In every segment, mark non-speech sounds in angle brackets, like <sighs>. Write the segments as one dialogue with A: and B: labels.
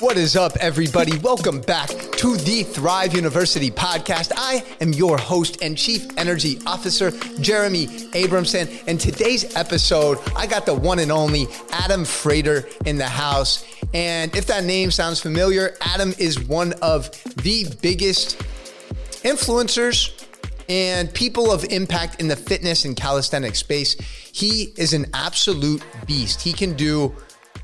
A: What is up, everybody? Welcome back to the Thrive University podcast. I am your host and Chief Energy Officer, Jeremy Abramson. And today's episode, I got the one and only Adam Frater in the house. And if that name sounds familiar, Adam is one of the biggest influencers and people of impact in the fitness and calisthenics space. He is an absolute beast. He can do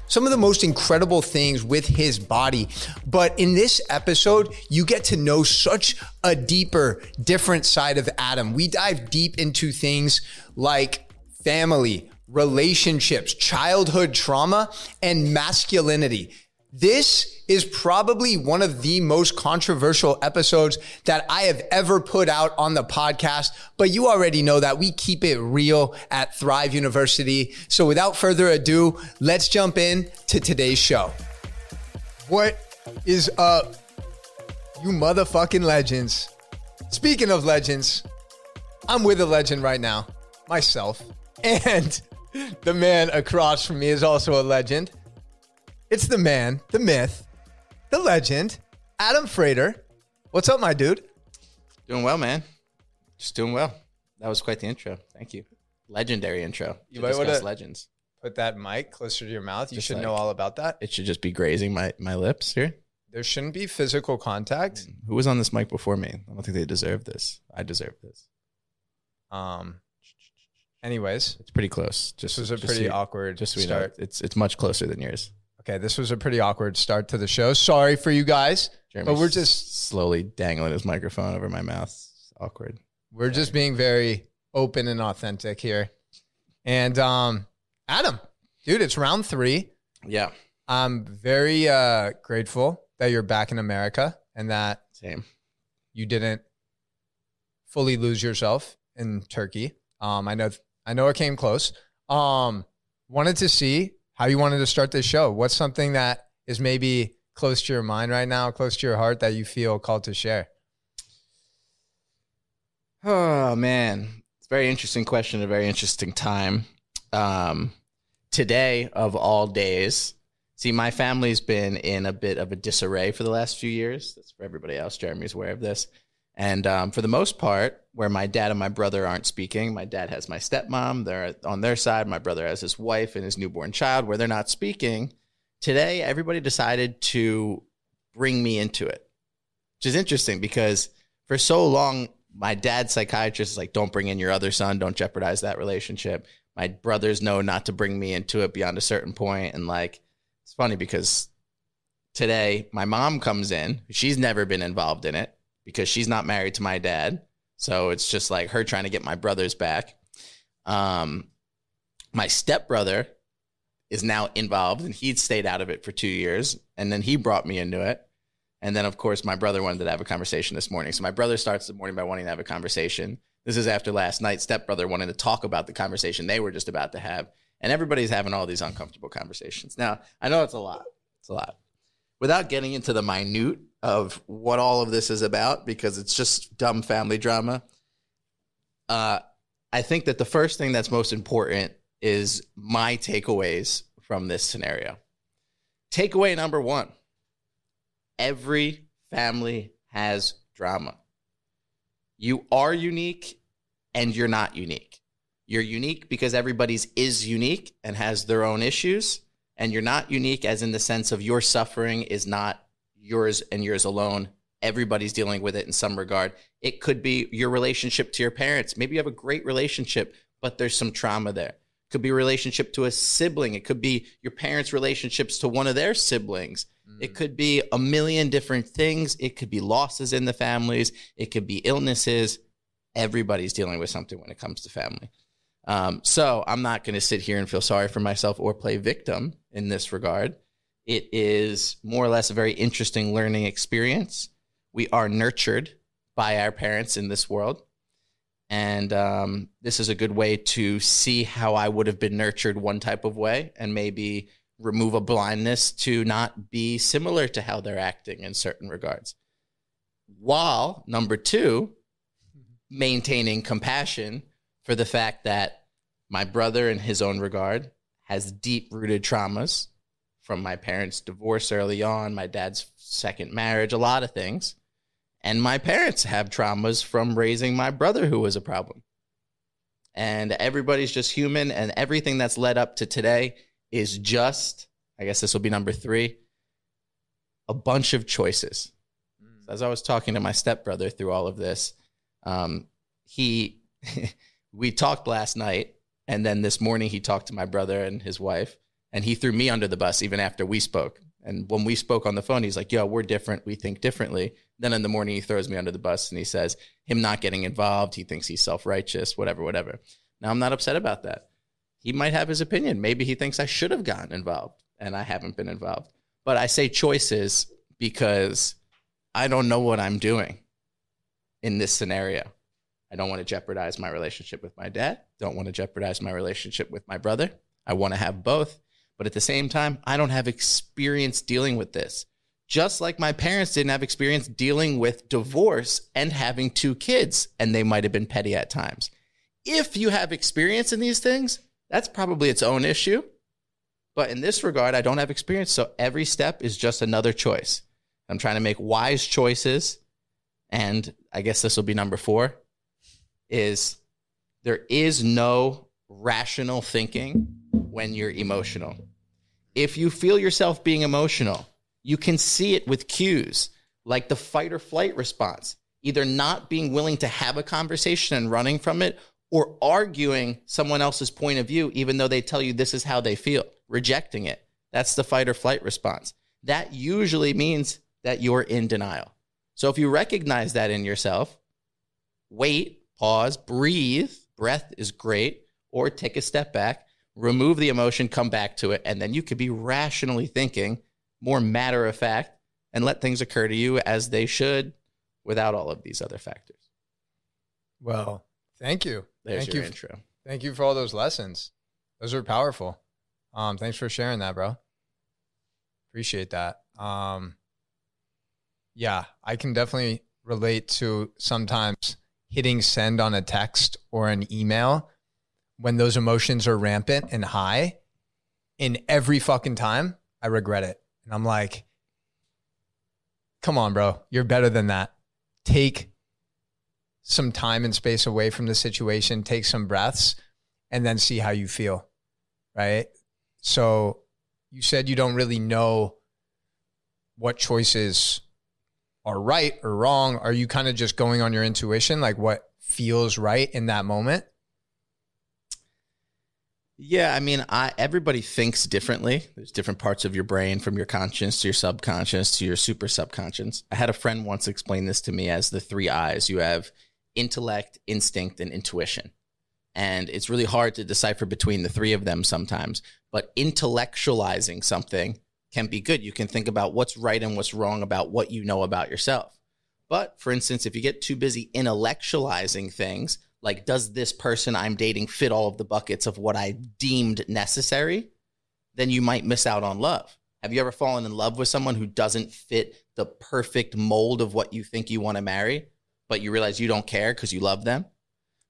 A: some of the most incredible things with his body. But in this episode, you get to know such a deeper, different side of Adam. We dive deep into things like family, relationships, childhood trauma, and masculinity. This is probably one of the most controversial episodes that I have ever put out on the podcast, but you already know that we keep it real at Thrive University. So without further ado, let's jump in to today's show. What is up, you motherfucking legends? Speaking of legends, I'm with a legend right now, myself, <laughs> and the man across from me is also a legend. It's the man, the myth, the legend, Adam Frater. What's up, my dude?
B: Doing well, man. Just doing well. That was quite the intro. Thank you. Legendary intro.
A: You might
B: discuss legends.
A: Put that mic closer to your mouth. You
B: Just
A: should
B: like-
A: know all about that.
B: It should just be grazing my, my lips here.
A: There shouldn't be physical contact.
B: Who was on this mic before me? I don't think they deserve this. I deserve this.
A: Um. Anyways,
B: It's pretty close. Just
A: this was a pretty
B: so-
A: awkward
B: Just so we know,
A: start.
B: it's it's much closer than yours.
A: Okay, this was a pretty awkward start to the show. Sorry for you guys,
B: Jeremy's
A: but we're just
B: slowly dangling his microphone over my mouth. It's awkward.
A: we're just being very open and authentic here. And um, Adam, dude, it's round three.
B: Yeah.
A: I'm very uh, grateful that you're back in America and that
B: Same.
A: you didn't fully lose yourself in Turkey. Um, I know I know it came close. Um, wanted to see how you wanted to start this show. What's something that is maybe close to your mind right now, close to your heart that you feel called to share?
B: Oh man, it's a very interesting question. A very interesting time. Um, today of all days, see, my family's been in a bit of a disarray for the last few years. That's for everybody else. Jeremy's aware of this. And um, for the most part, where my dad and my brother aren't speaking, my dad has my stepmom. They're on their side. My brother has his wife and his newborn child. Where they're not speaking, today everybody decided to bring me into it, which is interesting because for so long my dad's psychiatrist is like, don't bring in your other son, don't jeopardize that relationship. My brothers know not to bring me into it beyond a certain point. And like, it's funny because today my mom comes in, she's never been involved in it because she's not married to my dad. So it's just like her trying to get my brothers back. Um, my stepbrother is now involved and he'd stayed out of it for two years. And then he brought me into it. And then, of course, my brother wanted to have a conversation this morning. So my brother starts the morning by wanting to have a conversation. This is after last night. Stepbrother wanted to talk about the conversation they were just about to have. And everybody's having all these uncomfortable conversations. Now, I know it's a lot. It's a lot. Without getting into the minute of what all of this is about, because it's just dumb family drama, uh, I think that the first thing that's most important is my takeaways from this scenario. Takeaway number one every family has drama. You are unique and you're not unique. You're unique because everybody's is unique and has their own issues. And you're not unique as in the sense of your suffering is not yours and yours alone. Everybody's dealing with it in some regard. It could be your relationship to your parents. Maybe you have a great relationship, but there's some trauma there. It could be a relationship to a sibling. It could be your parents' relationships to one of their siblings. It mm. could be a million different things. It could be losses in the families. It could be illnesses. Everybody's dealing with something when it comes to family. Um, so I'm not going to sit here and feel sorry for myself or play victim in this regard. It is more or less a very interesting learning experience. We are nurtured by our parents in this world. And um, this is a good way to see how I would have been nurtured one type of way and maybe remove a blindness to not be similar to how they're acting in certain regards. While number two, maintaining compassion for the fact that my brother, in his own regard, has deep rooted traumas from my parents' divorce early on, my dad's second marriage, a lot of things. And my parents have traumas from raising my brother, who was a problem. And everybody's just human, and everything that's led up to today is just, I guess this will be number three, a bunch of choices. Mm. As I was talking to my stepbrother through all of this, um, he, <laughs> we talked last night, and then this morning he talked to my brother and his wife, and he threw me under the bus even after we spoke. And when we spoke on the phone, he's like, yo, we're different. We think differently. Then in the morning, he throws me under the bus and he says, him not getting involved, he thinks he's self righteous, whatever, whatever. Now, I'm not upset about that. He might have his opinion. Maybe he thinks I should have gotten involved and I haven't been involved. But I say choices because I don't know what I'm doing in this scenario. I don't want to jeopardize my relationship with my dad, don't want to jeopardize my relationship with my brother. I want to have both. But at the same time, I don't have experience dealing with this. Just like my parents didn't have experience dealing with divorce and having two kids, and they might have been petty at times. If you have experience in these things, that's probably its own issue. But in this regard, I don't have experience. So every step is just another choice. I'm trying to make wise choices. And I guess this will be number four is there is no rational thinking when you're emotional. If you feel yourself being emotional, you can see it with cues like the fight or flight response, either not being willing to have a conversation and running from it, or arguing someone else's point of view, even though they tell you this is how they feel, rejecting it. That's the fight or flight response. That usually means that you're in denial. So if you recognize that in yourself, wait, pause, breathe. Breath is great, or take a step back remove the emotion, come back to it, and then you could be rationally thinking, more matter of fact, and let things occur to you as they should without all of these other factors.
A: Well, thank you.
B: There's
A: thank
B: your
A: you.
B: intro.
A: Thank you for all those lessons. Those are powerful. Um, thanks for sharing that, bro. Appreciate that. Um, yeah, I can definitely relate to sometimes hitting send on a text or an email when those emotions are rampant and high in every fucking time, I regret it. And I'm like, come on, bro. You're better than that. Take some time and space away from the situation, take some breaths, and then see how you feel. Right. So you said you don't really know what choices are right or wrong. Are you kind of just going on your intuition, like what feels right in that moment?
B: Yeah, I mean, I everybody thinks differently. There's different parts of your brain from your conscious to your subconscious to your super subconscious. I had a friend once explain this to me as the three eyes. You have intellect, instinct, and intuition. And it's really hard to decipher between the three of them sometimes, but intellectualizing something can be good. You can think about what's right and what's wrong about what you know about yourself. But for instance, if you get too busy intellectualizing things, like does this person i'm dating fit all of the buckets of what i deemed necessary then you might miss out on love have you ever fallen in love with someone who doesn't fit the perfect mold of what you think you want to marry but you realize you don't care because you love them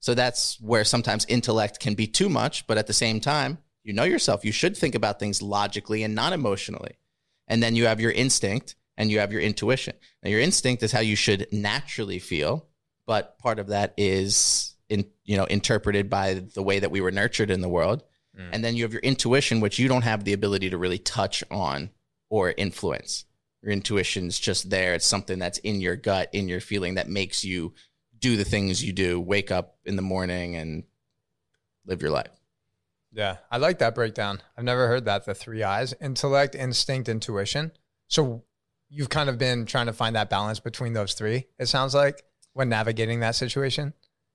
B: so that's where sometimes intellect can be too much but at the same time you know yourself you should think about things logically and not emotionally. And then you have your instinct and you have your intuition. Now your instinct is how you should naturally feel but part of that is in, you know interpreted by the way that we were nurtured in the world. Mm. and then you have your intuition which you don't have the ability to really touch on or influence. Your intuition's just there. It's something that's in your gut in your feeling that makes you do the things you do wake up in the morning and live your life
A: yeah i like that breakdown i've never heard that the three eyes intellect instinct intuition so you've kind of been trying to find that balance between those three it sounds like when navigating that situation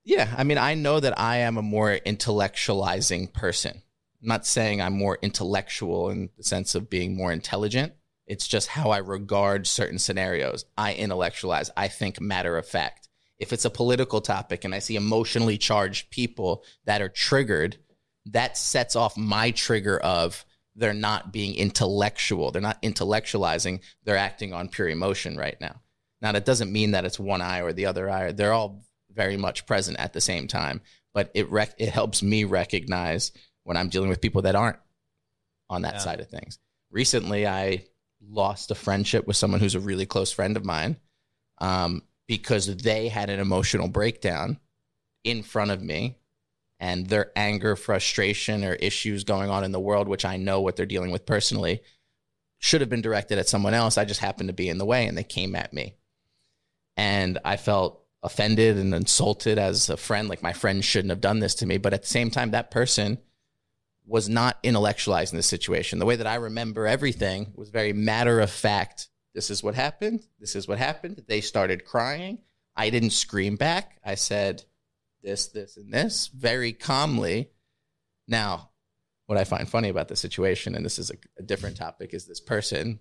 B: yeah, I mean, I know that I am a more intellectualizing person. I'm not saying I'm more intellectual in the sense of being more intelligent. It's just how I regard certain scenarios. I intellectualize. I think matter of fact. If it's a political topic and I see emotionally charged people that are triggered, that sets off my trigger of they're not being intellectual. They're not intellectualizing. They're acting on pure emotion right now. Now, that doesn't mean that it's one eye or the other eye. They're all very much present at the same time. But it rec- it helps me recognize when I'm dealing with people that aren't on that yeah. side of things. recently I lost a friendship with someone who's a really close friend of mine um, because they had an emotional breakdown in front of me and their anger, frustration, or issues going on in the world, which I know what they're dealing with personally, should have been directed at someone else. I just happened to be in the way and they came at me. And I felt offended and insulted as a friend. Like my friend shouldn't have done this to me. But at the same time, that person was not intellectualizing the situation. The way that I remember everything was very matter of fact. This is what happened. This is what happened. They started crying. I didn't scream back. I said this, this, and this very calmly. Now, what I find funny about the situation, and this is a, a different topic, is this person,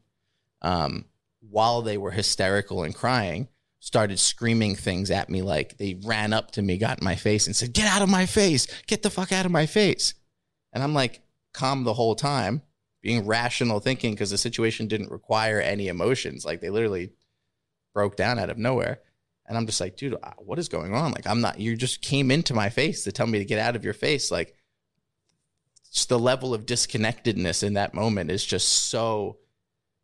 B: um, while they were hysterical and crying, started screaming things at me like they ran up to me, got in my face, and said, Get out of my face. Get the fuck out of my face. And I'm like, calm the whole time, being rational thinking because the situation didn't require any emotions. Like they literally broke down out of nowhere. And I'm just like, dude, uh, what is going on? Like, I'm not, you just came into my face to tell me to get out of your face. Like, just the level of disconnectedness in that moment is just so,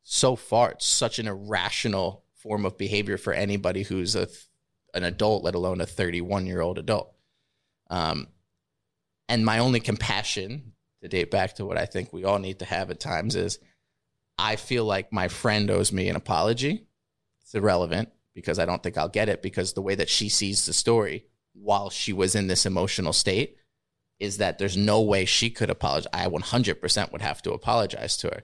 B: so far. It's such an irrational form of behavior for anybody who's a, an adult, let alone a 31 year old adult. Um, and my only compassion to date back to what I think we all need to have at times is I feel like my friend owes me an apology. It's irrelevant because I don't think I'll get it because the way that she sees the story while she was in this emotional state is that there's no way she could apologize. I 100% would have to apologize to her.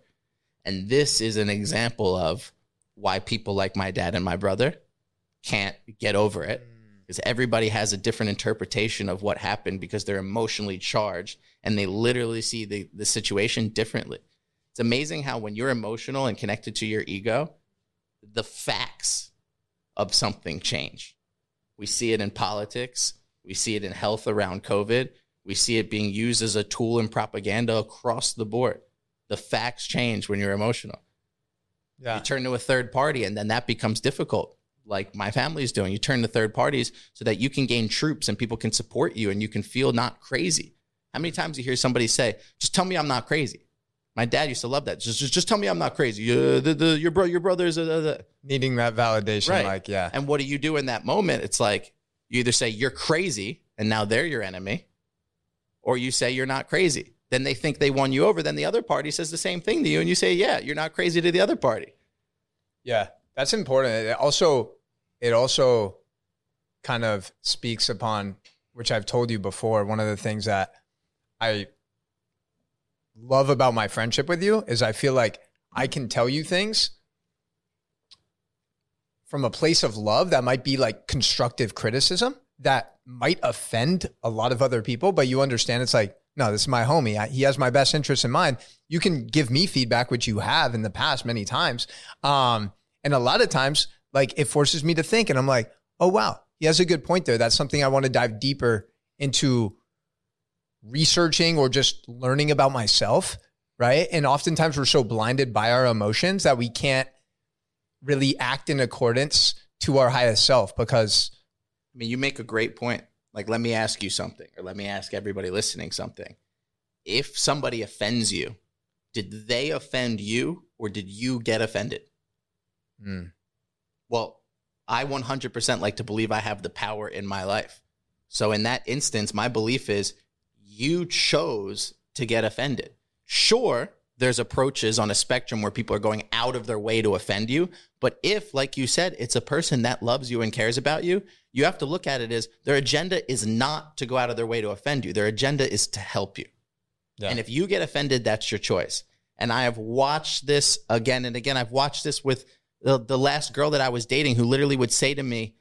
B: And this is an example of why people like my dad and my brother can't get over it mm. because everybody has a different interpretation of what happened because they're emotionally charged and they literally see the, the situation differently. It's amazing how when you're emotional and connected to your ego, the facts of something change. We see it in politics, we see it in health around COVID, we see it being used as a tool in propaganda across the board. The facts change when you're emotional. Yeah. You turn to a third party and then that becomes difficult like my family is doing. You turn to third parties so that you can gain troops and people can support you and you can feel not crazy. How many times you hear somebody say, "Just tell me I'm not crazy"? My dad used to love that. Just, just, just tell me I'm not crazy. The, the, your bro, your brother's uh, the,
A: needing that validation. Right. Like, yeah.
B: And what do you do in that moment? It's like you either say you're crazy, and now they're your enemy, or you say you're not crazy. Then they think they won you over. Then the other party says the same thing to you, and you say, "Yeah, you're not crazy" to the other party.
A: Yeah, that's important. It also, it also kind of speaks upon, which I've told you before. One of the things that I love about my friendship with you is I feel like I can tell you things from a place of love that might be like constructive criticism that might offend a lot of other people, but you understand it's like, no, this is my homie. I, he has my best interest in mind. You can give me feedback, which you have in the past many times. Um, and a lot of times, like it forces me to think, and I'm like, oh, wow, he has a good point there. That's something I want to dive deeper into researching or just learning about myself. Right. And oftentimes we're so blinded by our emotions that we can't really act in accordance to our highest self because.
B: I mean, you make a great point. Like, let me ask you something, or let me ask everybody listening something. If somebody offends you, did they offend you or did you get offended? Mm. Well, I 100% like to believe I have the power in my life. So in that instance, my belief is you chose to get offended. Sure, there's approaches on a spectrum where people are going out of their way to offend you. But if, like you said, it's a person that loves you and cares about you, you have to look at it as their agenda is not to go out of their way to offend you. Their agenda is to help you. Yeah. And if you get offended, that's your choice. And I have watched this again and again. I've watched this with the, the last girl that I was dating who literally would say to me,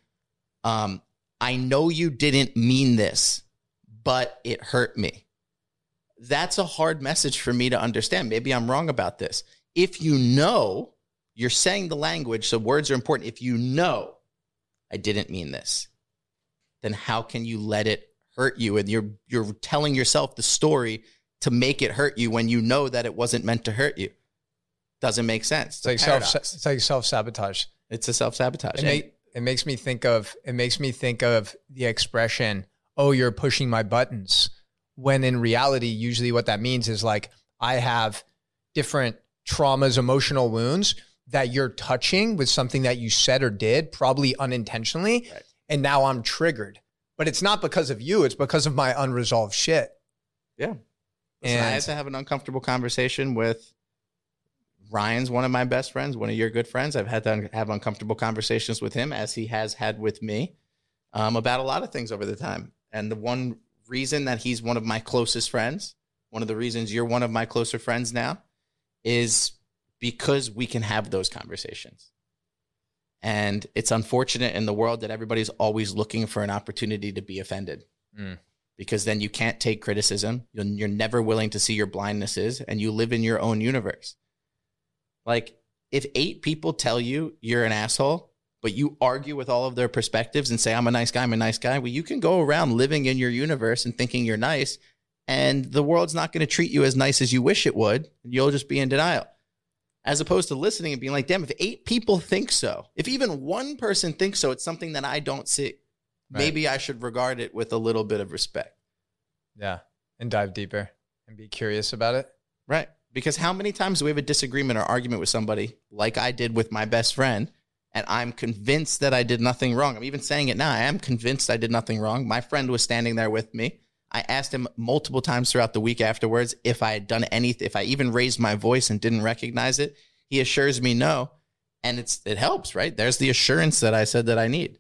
B: um, I know you didn't mean this, but it hurt me. That's a hard message for me to understand. Maybe I'm wrong about this. If you know, you're saying the language, so words are important. If you know, I didn't mean this, then how can you let it hurt you? And you're you're telling yourself the story to make it hurt you when you know that it wasn't meant to hurt you doesn't make sense.
A: It's, it's like self. It's like self sabotage.
B: It's a self sabotage.
A: It, it makes me think of. It makes me think of the expression, "Oh, you're pushing my buttons," when in reality, usually what that means is like I have different traumas, emotional wounds that you're touching with something that you said or did, probably unintentionally.
B: Right.
A: And now I'm triggered. But it's not because of you, it's because of my unresolved shit.
B: Yeah. Listen, I had to have an uncomfortable conversation with Ryan's one of my best friends, one of your good friends. I've had to have uncomfortable conversations with him, as he has had with me, um, about a lot of things over the time. And the one reason that he's one of my closest friends, one of the reasons you're one of my closer friends now, is because we can have those conversations. And it's unfortunate in the world that everybody's always looking for an opportunity to be offended
A: Mm.
B: because then you can't take criticism. You're, you're never willing to see your blindnesses and you live in your own universe. Like, if eight people tell you you're an asshole, but you argue with all of their perspectives and say, I'm a nice guy, I'm a nice guy, well, you can go around living in your universe and thinking you're nice, and the world's not going to treat you as nice as you wish it would. And you'll just be in denial. As opposed to listening and being like, damn, if eight people think so, if even one person thinks so, it's something that I don't see.
A: Right.
B: Maybe I should regard it with a little bit of respect.
A: yeah. And dive deeper and be curious about it.
B: Right. Because how many times do we have a disagreement or argument with somebody, like I did with my best friend, and I'm convinced that I did nothing wrong? I'm even saying it now. I am convinced I did nothing wrong. My friend was standing there with me. I asked him multiple times throughout the week afterwards if I had done anything, if I even raised my voice and didn't recognize it. He assures me no. And it's it helps, right? There's the assurance that I said that I need.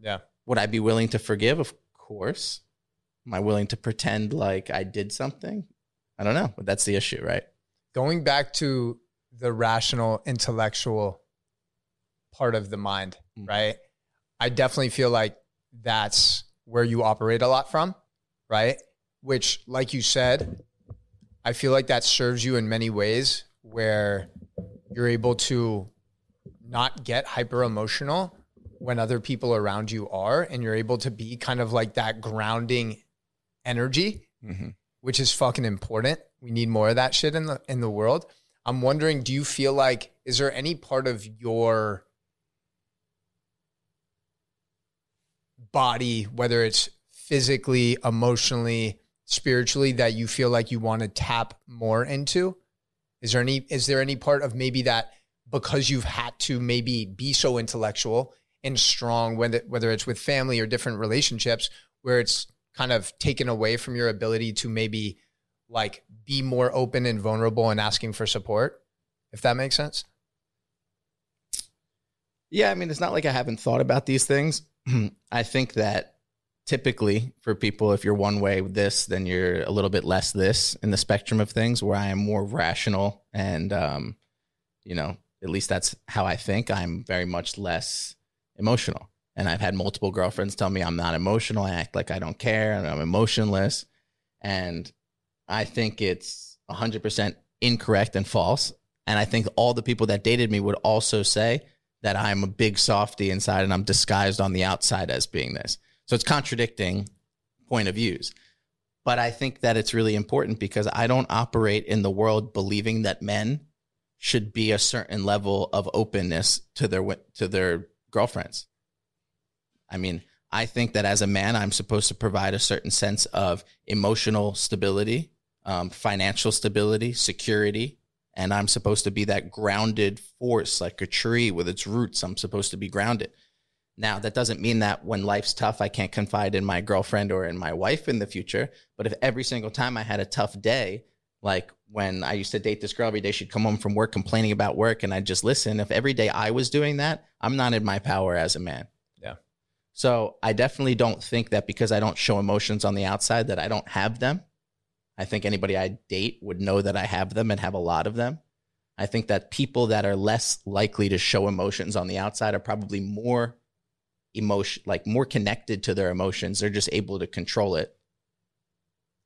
A: Yeah.
B: Would I be willing to forgive? Of course. Am I willing to pretend like I did something? I don't know, but that's the issue, right?
A: Going back to the rational, intellectual part of the mind,
B: Mhm.
A: right? I definitely feel like that's where you operate a lot from, right? Which, like you said, I feel like that serves you in many ways where you're able to not get hyper emotional when other people around you are, and you're able to be kind of like that grounding energy
B: Mm-hmm.
A: which is fucking important. We need more of that shit in the in the world. I'm wondering, do you feel like is there any part of your body, whether it's physically, emotionally, spiritually, that you feel like you want to tap more into? Is there any is there any part of maybe that because you've had to maybe be so intellectual and strong, whether whether it's with family or different relationships, where it's kind of taken away from your ability to maybe like be more open and vulnerable and asking for support, if that makes sense.
B: Yeah, I mean, it's not like I haven't thought about these things. <clears throat> I think that typically for people, if you're one way this, then you're a little bit less this in the spectrum of things, where I am more rational and, um, you know, at least that's how I think. I'm very much less emotional. And I've had multiple girlfriends tell me I'm not emotional. I act like I don't care and I'm emotionless. And I think it's 100% incorrect and false. And I think all the people that dated me would also say that I'm a big softy inside and I'm disguised on the outside as being this. So it's contradicting point of views. But I think that it's really important because I don't operate in the world believing that men should be a certain level of openness to their to their girlfriends. I mean, I think that as a man, I'm supposed to provide a certain sense of emotional stability, um, financial stability, security, and I'm supposed to be that grounded force, like a tree with its roots. I'm supposed to be grounded. Now, that doesn't mean that when life's tough, I can't confide in my girlfriend or in my wife in the future. But if every single time I had a tough day, like when I used to date this girl every day, she'd come home from work complaining about work and I'd just listen. If every day I was doing that, I'm not in my power as a man.
A: Yeah.
B: So I definitely don't think that because I don't show emotions on the outside that I don't have them. I think anybody I date would know that I have them and have a lot of them. I think that people that are less likely to show emotions on the outside are probably more emotion like more connected to their emotions. They're just able to control it.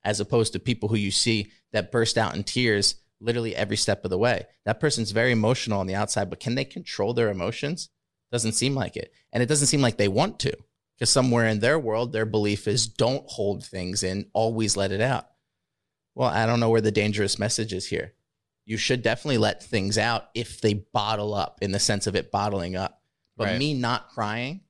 B: As opposed to people who you see that burst out in tears literally every step of the way. That person's very emotional on the outside, but can they control their emotions? Doesn't seem like it. And it doesn't seem like they want to. Because somewhere in their world, their belief is don't hold things in, always let it out. Well, I don't know where the dangerous message is here. You should definitely let things out if they bottle up in the sense of it bottling up. But
A: Right.
B: me not crying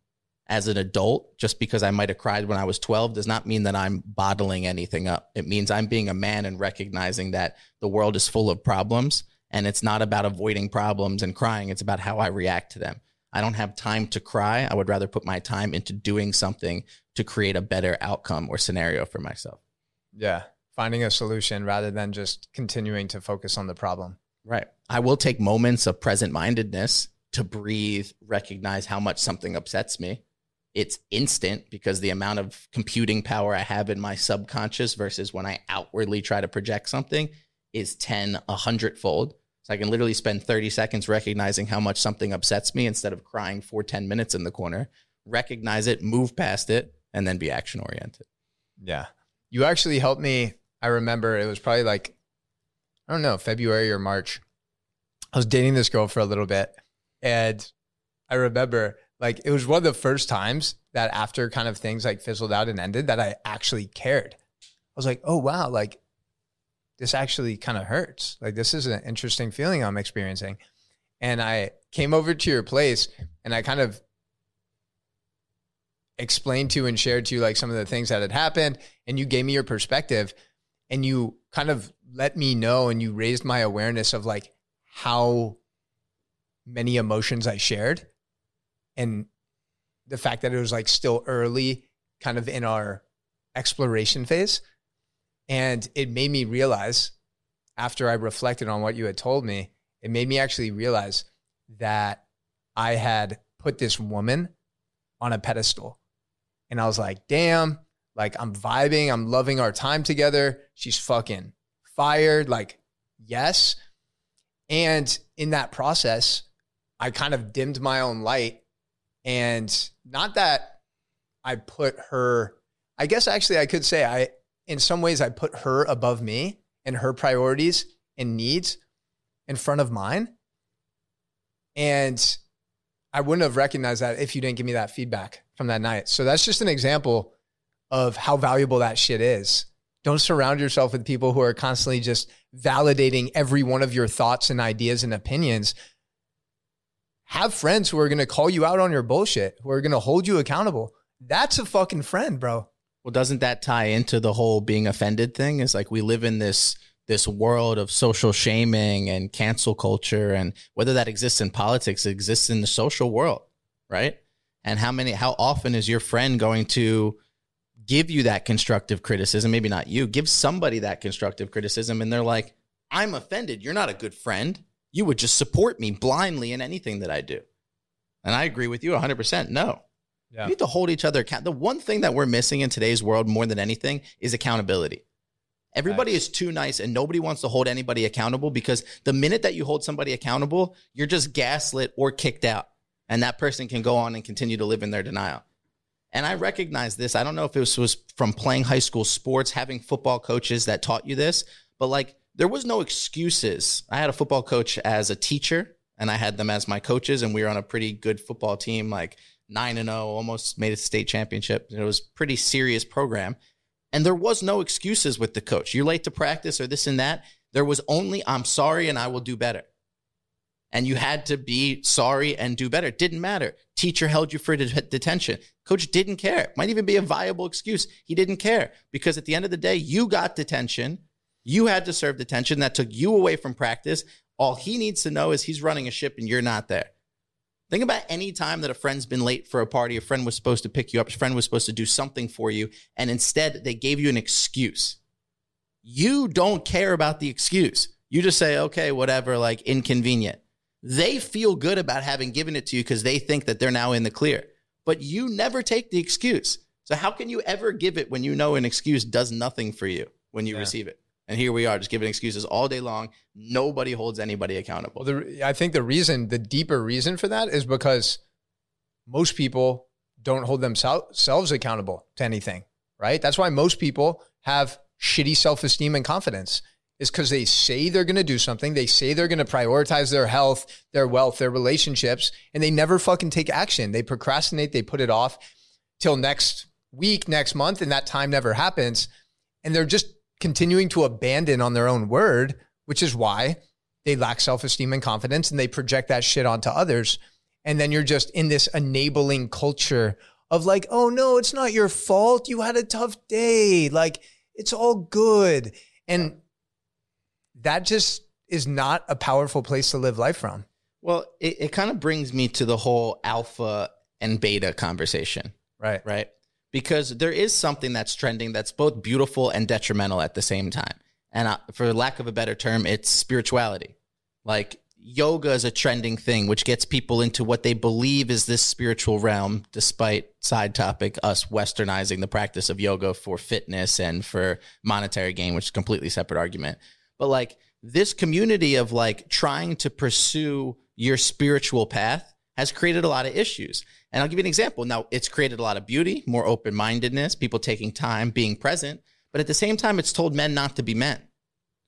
B: as an adult, just because I might have cried when I was 12, does not mean that I'm bottling anything up. It means I'm being a man and recognizing that the world is full of problems And it's not about avoiding problems and crying, it's about how I react to them. I don't have time to cry. I would rather put my time into doing something to create a better outcome or scenario for myself.
A: Yeah. Finding a solution rather than just continuing to focus on the problem.
B: Right. I will take moments of present mindedness to breathe, recognize how much something upsets me. It's instant because the amount of computing power I have in my subconscious versus when I outwardly try to project something is 10, 100 fold. So I can literally spend 30 seconds recognizing how much something upsets me instead of crying for 10 minutes in the corner, recognize it, move past it, and then be action oriented.
A: Yeah. You actually helped me. I remember it was probably like, I don't know, February or March. I was dating this girl for a little bit. And I remember like it was one of the first times that after kind of things like fizzled out and ended that I actually cared. I was like, oh, wow, like this actually kind of hurts. Like this is an interesting feeling I'm experiencing. And I came over to your place and I kind of explained to you and shared to you like some of the things that had happened and you gave me your perspective and you kind of let me know and you raised my awareness of like how many emotions I shared and the fact that it was like still early kind of in our exploration phase and it made me realize after I reflected on what you had told me, it made me actually realize that I had put this woman on a pedestal. And I was like, damn, like I'm vibing, I'm loving our time together. She's fucking fired. Like, yes. And in that process, I kind of dimmed my own light. And not that I put her, I guess actually I could say I in some ways, I put her above me and her priorities and needs in front of mine. And I wouldn't have recognized that if you didn't give me that feedback from that night. So that's just an example of how valuable that shit is. Don't surround yourself with people who are constantly just validating every one of your thoughts and ideas and opinions. Have friends who are going to call you out on your bullshit, who are going to hold you accountable. That's a fucking friend, bro.
B: Well, doesn't that tie into the whole being offended thing? Is like we live in this this world of social shaming and cancel culture, and whether that exists in politics, it exists in the social world, right? And how many, how often is your friend going to give you that constructive criticism? Maybe not you, give somebody that constructive criticism, and they're like, "I'm offended. You're not a good friend. You would just support me blindly in anything that I do." And I agree with you 100%. No, yeah. We need to hold each other account. The one thing that we're missing in today's world more than anything is accountability. Everybody nice. is too nice and nobody wants to hold anybody accountable because the minute that you hold somebody accountable, you're just gaslit or kicked out. And that person can go on and continue to live in their denial. And I recognize this. I don't know if it was, from playing high school sports, having football coaches that taught you this, but like there was no excuses. I had a football coach as a teacher and I had them as my coaches, and we were on a pretty good football team. Like nine and zero, oh, almost made a state championship. It was pretty serious program, and there was no excuses with the coach. You're late to practice or this and that. There was only I'm sorry and I will do better. And you had to be sorry and do better. It didn't matter. Teacher held you for detention. Coach didn't care. Might even be a viable excuse. He didn't care because at the end of the day, you got detention. You had to serve detention. That took you away from practice. All he needs to know is he's running a ship and you're not there. Think about any time that a friend's been late for a party, a friend was supposed to pick you up, a friend was supposed to do something for you, and instead they gave you an excuse. You don't care about the excuse. You just say, okay, whatever, like inconvenient. They feel good about having given it to you because they think that they're now in the clear, but you never take the excuse. So, how can you ever give it when you know an excuse does nothing for you when you yeah. receive it? And here we are just giving excuses all day long. Nobody holds anybody accountable.
A: Well, the, I think the reason, the deeper reason for that is because most people don't hold themselves accountable to anything, right? That's why most people have shitty self esteem and confidence, is because they say they're going to do something. They say they're going to prioritize their health, their wealth, their relationships, and they never fucking take action. They procrastinate, they put it off till next week, next month, and that time never happens. And they're just continuing to abandon on their own word, which is why they lack self esteem and confidence and they project that shit onto others. And then you're just in this enabling culture of like, oh no, it's not your fault. You had a tough day. Like, it's all good. And that just is not a powerful place to live life from.
B: Well, it, it kind of brings me to the whole alpha and beta conversation,
A: Right.
B: right? Because there is something that's trending that's both beautiful and detrimental at the same time. And uh, for lack of a better term, it's spirituality. Like yoga is a trending thing, which gets people into what they believe is this spiritual realm, despite side topic, us westernizing the practice of yoga for fitness and for monetary gain, which is a completely separate argument. But like this community of like trying to pursue your spiritual path has created a lot of issues. And I'll give you an example. Now, it's created a lot of beauty, more open mindedness, people taking time, being present. But at the same time, it's told men not to be men,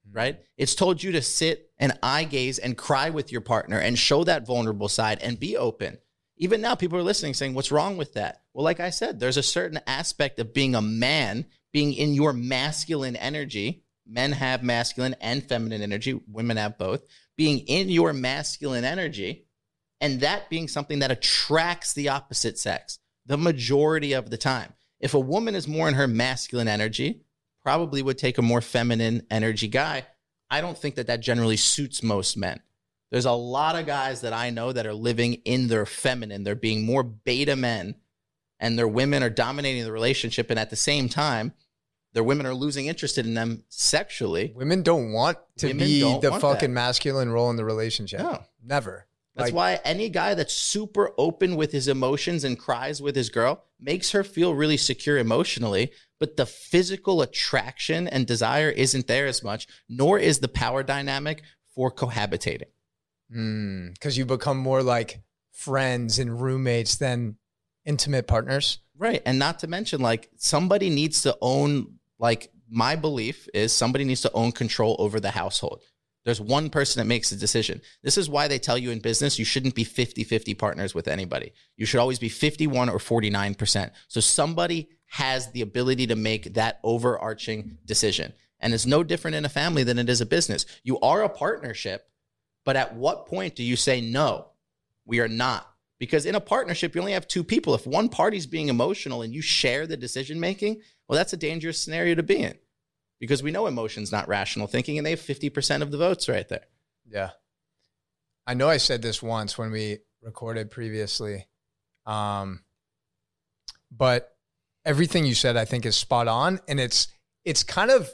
B: hmm. right? It's told you to sit and eye gaze and cry with your partner and show that vulnerable side and be open. Even now, people are listening saying, What's wrong with that? Well, like I said, there's a certain aspect of being a man, being in your masculine energy. Men have masculine and feminine energy, women have both. Being in your masculine energy and that being something that attracts the opposite sex the majority of the time. If a woman is more in her masculine energy, probably would take a more feminine energy guy. I don't think that that generally suits most men. There's a lot of guys that I know that are living in their feminine. They're being more beta men, and their women are dominating the relationship. And at the same time, their women are losing interest in them sexually.
A: Women don't want to
B: Women
A: be
B: don't
A: the
B: want
A: fucking
B: that.
A: masculine role in the relationship.
B: No.
A: Never.
B: That's
A: Like-
B: why any guy that's super open with his emotions and cries with his girl makes her feel really secure emotionally, but the physical attraction and desire isn't there as much, nor is the power dynamic for cohabitating.
A: Hmm, because you become more like friends and roommates than intimate partners.
B: Right. And not to mention, like, somebody needs to own, like, my belief is somebody needs to own control over the household. There's one person that makes the decision. This is why they tell you in business you shouldn't be 50 50 partners with anybody. You should always be 51 or 49%. So somebody has the ability to make that overarching decision. And it's no different in a family than it is a business. You are a partnership, but at what point do you say, no, we are not? Because in a partnership, you only have two people. If one party's being emotional and you share the decision making, well, that's a dangerous scenario to be in because we know emotion's not rational thinking and they have 50% of the votes right there.
A: Yeah. I know I said this once when we recorded previously. Um, but everything you said I think is spot on and it's it's kind of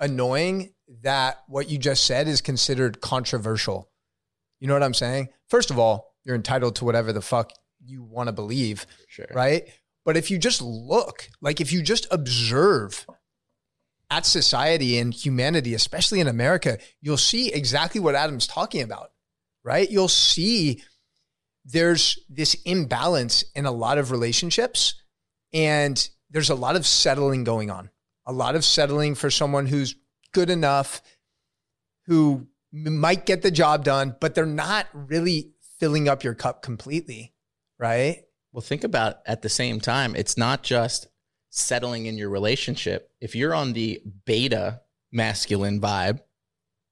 A: annoying that what you just said is considered controversial. You know what I'm saying? First of all, you're entitled to whatever the fuck you want to believe,
B: Sure.
A: right? But if you just look, like if you just observe at society and humanity, especially in America, you'll see exactly what Adam's talking about, right? You'll see there's this imbalance in a lot of relationships and there's a lot of settling going on. A lot of settling for someone who's good enough, who might get the job done, but they're not really filling up your cup completely, right?
B: Well, think about at the same time, it's not just settling in your relationship. If you're on the beta masculine vibe,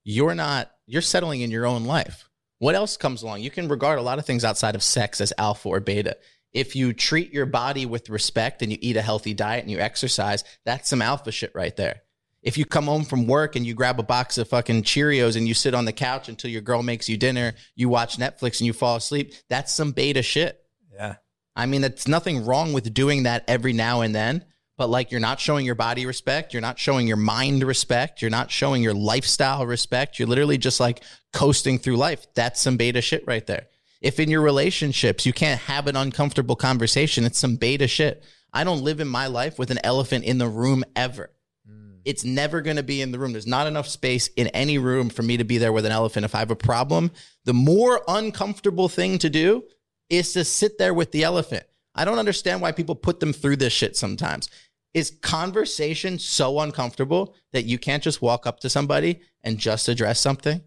B: you're not, you're settling in your own life. What else comes along? You can regard a lot of things outside of sex as alpha or beta. If you treat your body with respect and you eat a healthy diet and you exercise, that's some alpha shit right there. If you come home from work and you grab a box of fucking Cheerios and you sit on the couch until your girl makes you dinner, you watch Netflix and you fall asleep, that's some beta shit.
A: Yeah.
B: I mean, it's nothing wrong with doing that every now and then, but like you're not showing your body respect, you're not showing your mind respect, you're not showing your lifestyle respect. You're literally just like coasting through life. That's some beta shit right there. If in your relationships you can't have an uncomfortable conversation, it's some beta shit. I don't live in my life with an elephant in the room ever. It's never going to be in the room. There's not enough space in any room for me to be there with an elephant. If I have a problem, the more uncomfortable thing to do is to sit there with the elephant. I don't understand why people put them through this shit sometimes. Is conversation so uncomfortable that you can't just walk up to somebody and just address something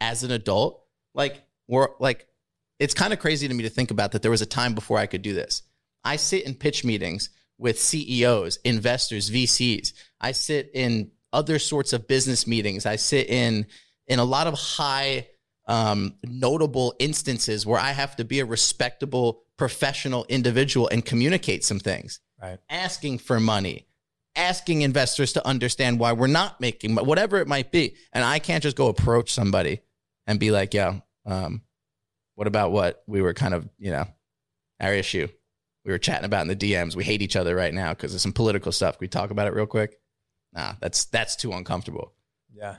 B: as an adult? Like, we're like, it's kind of crazy to me to think about that there was a time before I could do this. I sit in pitch meetings with CEOs, investors, VCs. I sit in other sorts of business meetings. I sit in in a lot of high um, notable instances where I have to be a respectable professional individual and communicate some things.
A: Right.
B: Asking for money, asking investors to understand why we're not making whatever it might be. And I can't just go approach somebody and be like, "Yeah, um, what about what we were kind of, you know, our issue we were chatting about in the DMs. We hate each other right now because of some political stuff. Can we talk about it real quick? Nah, that's that's too uncomfortable.
A: Yeah.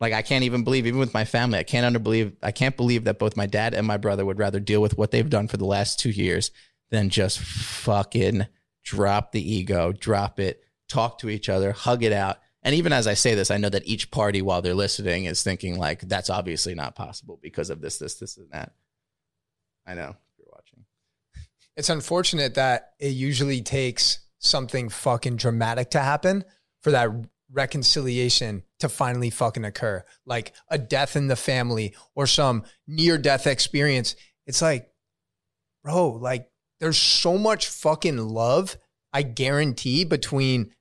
B: Like I can't even believe, even with my family, I can't under believe I can't believe that both my dad and my brother would rather deal with what they've done for the last two years than just fucking drop the ego, drop it, talk to each other, hug it out. And even as I say this, I know that each party while they're listening is thinking like that's obviously not possible because of this, this, this, and that. I know
A: it's unfortunate that it usually takes something fucking dramatic to happen for that reconciliation to finally fucking occur. Like a death in the family or some near death experience. It's like, bro, like there's so much fucking love, I guarantee, between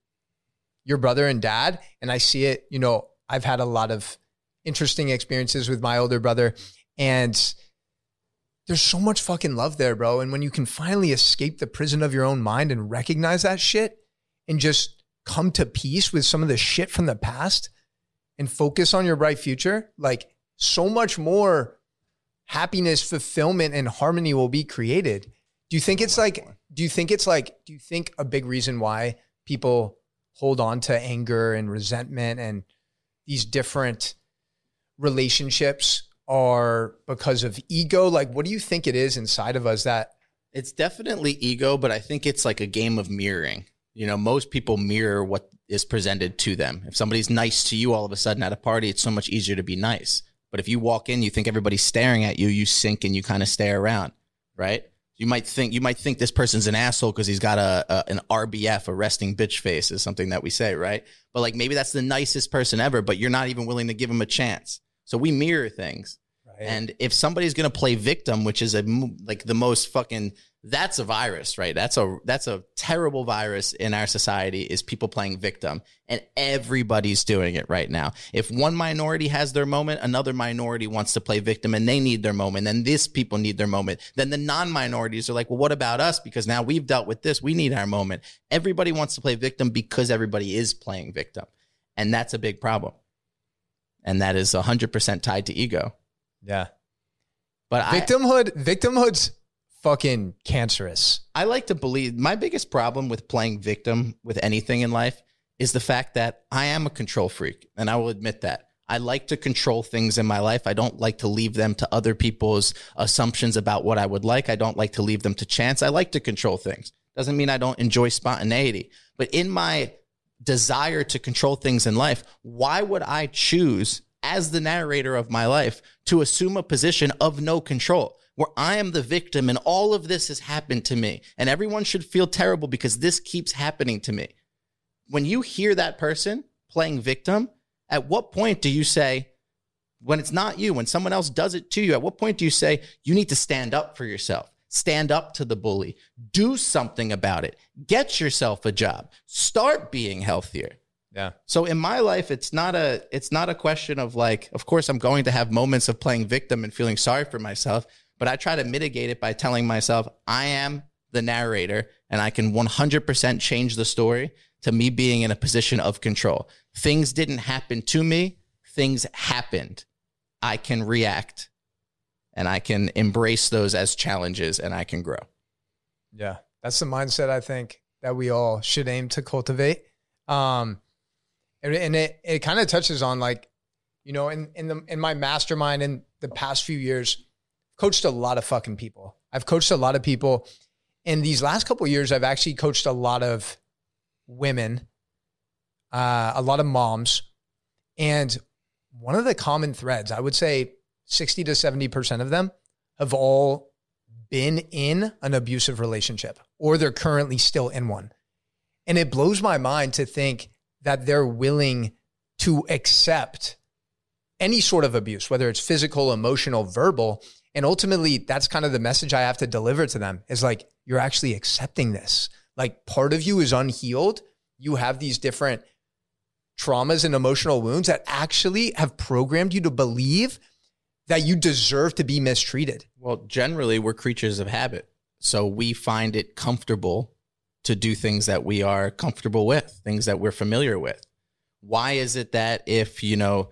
A: your brother and dad. And I see it, you know, I've had a lot of interesting experiences with my older brother. And there's so much fucking love there, bro. And when you can finally escape the prison of your own mind and recognize that shit and just come to peace with some of the shit from the past and focus on your bright future, like so much more happiness, fulfillment, and harmony will be created. Do you think it's like, do you think it's like, do you think a big reason why people hold on to anger and resentment and these different relationships are because of ego? Like, what do you think it is inside of us that?
B: It's definitely ego, but I think it's like a game of mirroring. You know, most people mirror what is presented to them. If somebody's nice to you all of a sudden at a party, it's so much easier to be nice. But if you walk in, you think everybody's staring at you, you sink and you kind of stare around, right? You might think you might think this person's an asshole because he's got a, a, an RBF, a resting bitch face, is something that we say, right? But like maybe that's the nicest person ever, but you're not even willing to give him a chance. So we mirror things. Right. And if somebody's going to play victim, which is a like the most fucking that's a virus, right? That's a that's a terrible virus in our society is people playing victim and everybody's doing it right now. If one minority has their moment, another minority wants to play victim and they need their moment, and this people need their moment. Then the non-minorities are like, "Well, what about us because now we've dealt with this, we need our moment." Everybody wants to play victim because everybody is playing victim. And that's a big problem and that is 100% tied to ego.
A: Yeah. But victimhood, I, victimhood's fucking cancerous.
B: I like to believe my biggest problem with playing victim with anything in life is the fact that I am a control freak, and I will admit that. I like to control things in my life. I don't like to leave them to other people's assumptions about what I would like. I don't like to leave them to chance. I like to control things. Doesn't mean I don't enjoy spontaneity. But in my desire to control things in life, why would I choose as the narrator of my life to assume a position of no control? Where I am the victim and all of this has happened to me, and everyone should feel terrible because this keeps happening to me. When you hear that person playing victim, at what point do you say, when it's not you, when someone else does it to you, at what point do you say, you need to stand up for yourself? Stand up to the bully. Do something about it. Get yourself a job. Start being healthier.
A: Yeah.
B: So in my life, it's not a it's not a question of like, of course, I'm going to have moments of playing victim and feeling sorry for myself, but I try to mitigate it by telling myself I am the narrator and I can 100% change the story to me being in a position of control. Things didn't happen to me, things happened. I can react and I can embrace those as challenges and I can grow.
A: Yeah. That's the mindset I think that we all should aim to cultivate. Um, and, it, it kind of touches on like, you know, in, in the, in my mastermind in the past few years, coached a lot of fucking people. I've coached a lot of people. In these last couple years, I've actually coached a lot of women, uh, a lot of moms. And one of the common threads, I would say 60 to 70% of them have all been in an abusive relationship or they're currently still in one. And it blows my mind to think that they're willing to accept any sort of abuse, whether it's physical, emotional, verbal. And ultimately, that's kind of the message I have to deliver to them is like, you're actually accepting this. Like, part of you is unhealed. You have these different traumas and emotional wounds that actually have programmed you to believe that you deserve to be mistreated.
B: Well, generally, we're creatures of habit. So we find it comfortable to do things that we are comfortable with, things that we're familiar with. Why is it that if, you know,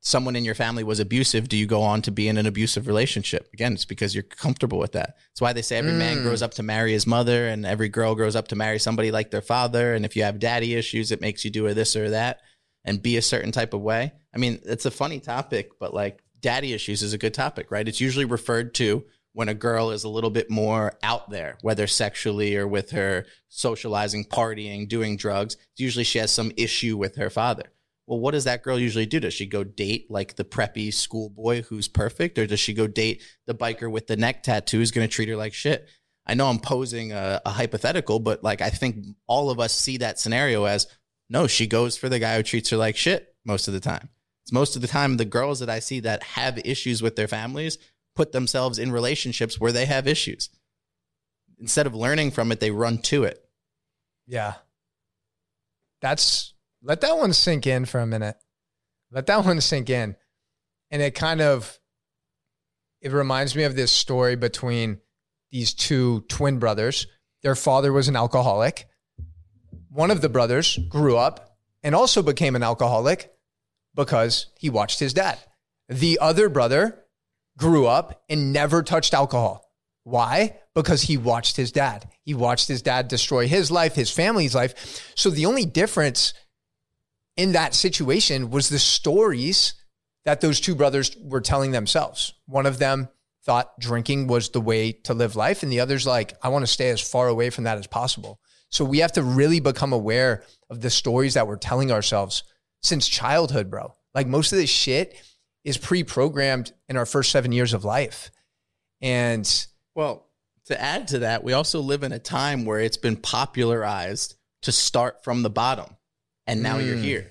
B: someone in your family was abusive, do you go on to be in an abusive relationship? Again, it's because you're comfortable with that. That's why they say every mm. man grows up to marry his mother and every girl grows up to marry somebody like their father. And if you have daddy issues, it makes you do a this or that and be a certain type of way. I mean, it's a funny topic, but like daddy issues is a good topic, right? It's usually referred to when a girl is a little bit more out there, whether sexually or with her socializing, partying, doing drugs. Usually she has some issue with her father. Well, what does that girl usually do? Does she go date like the preppy schoolboy who's perfect, or does she go date the biker with the neck tattoo who's going to treat her like shit? I know I'm posing a, a hypothetical, but like I think all of us see that scenario as no, she goes for the guy who treats her like shit most of the time. Most of the time the girls that I see that have issues with their families put themselves in relationships where they have issues. Instead of learning from it, they run to it.
A: Yeah. That's let that one sink in for a minute. Let that one sink in. And it kind of it reminds me of this story between these two twin brothers. Their father was an alcoholic. One of the brothers grew up and also became an alcoholic because he watched his dad. The other brother grew up and never touched alcohol. Why? Because he watched his dad. He watched his dad destroy his life, his family's life. So the only difference in that situation was the stories that those two brothers were telling themselves. One of them thought drinking was the way to live life, and the other's like, I want to stay as far away from that as possible. So we have to really become aware of the stories that we're telling ourselves since childhood, bro. Like most of this shit is pre-programmed in our first seven years of life. And
B: well, to add to that, we also live in a time where it's been popularized to start from the bottom. And now mm. you're here.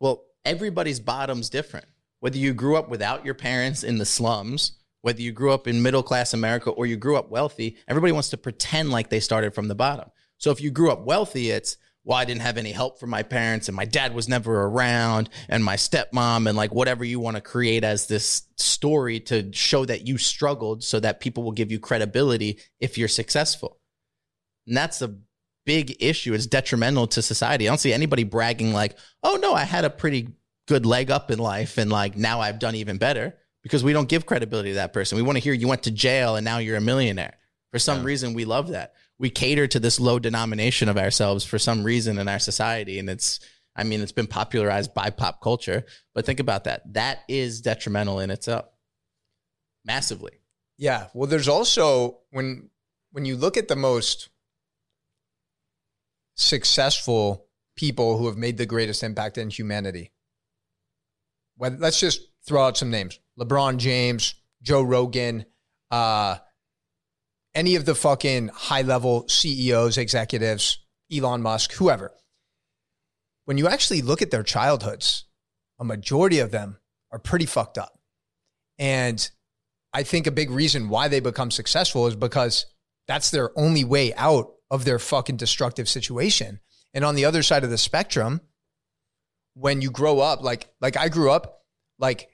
B: Well, everybody's bottom's different. Whether you grew up without your parents in the slums, whether you grew up in middle class America or you grew up wealthy, everybody wants to pretend like they started from the bottom. So if you grew up wealthy, it's well, I didn't have any help from my parents and my dad was never around and my stepmom and like whatever you want to create as this story to show that you struggled so that people will give you credibility if you're successful. And that's a big issue. It's detrimental to society. I don't see anybody bragging like, oh no, I had a pretty good leg up in life and like now I've done even better because we don't give credibility to that person. We want to hear you went to jail and now you're a millionaire. For some yeah. reason, we love that we cater to this low denomination of ourselves for some reason in our society. And it's i mean it's been popularized by pop culture but think about that. That is detrimental in itself massively.
A: Yeah. Well there's also when when you look at the most successful people who have made the greatest impact in humanity well, let's just throw out some names. Lebron james joe rogan uh, any of the fucking high level CEOs, executives, Elon Musk, whoever, when you actually look at their childhoods, a majority of them are pretty fucked up. And I think a big reason why they become successful is because that's their only way out of their fucking destructive situation. And on the other side of the spectrum, when you grow up, like like I grew up like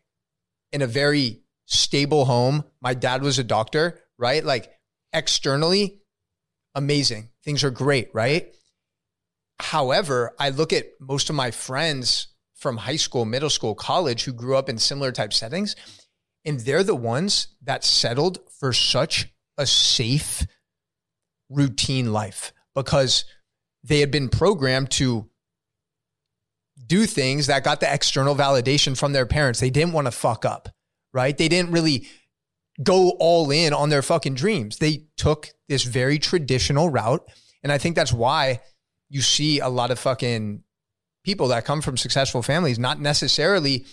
A: in a very stable home. My dad was a doctor, right? Like externally, amazing. Things are great, right? However, I look at most of my friends from high school, middle school, college who grew up in similar type settings, and they're the ones that settled for such a safe, routine life because they had been programmed to do things that got the external validation from their parents. They didn't want to fuck up, right? They didn't really go all in on their fucking dreams. They took this very traditional route. And I think that's why you see a lot of fucking people that come from successful families not necessarily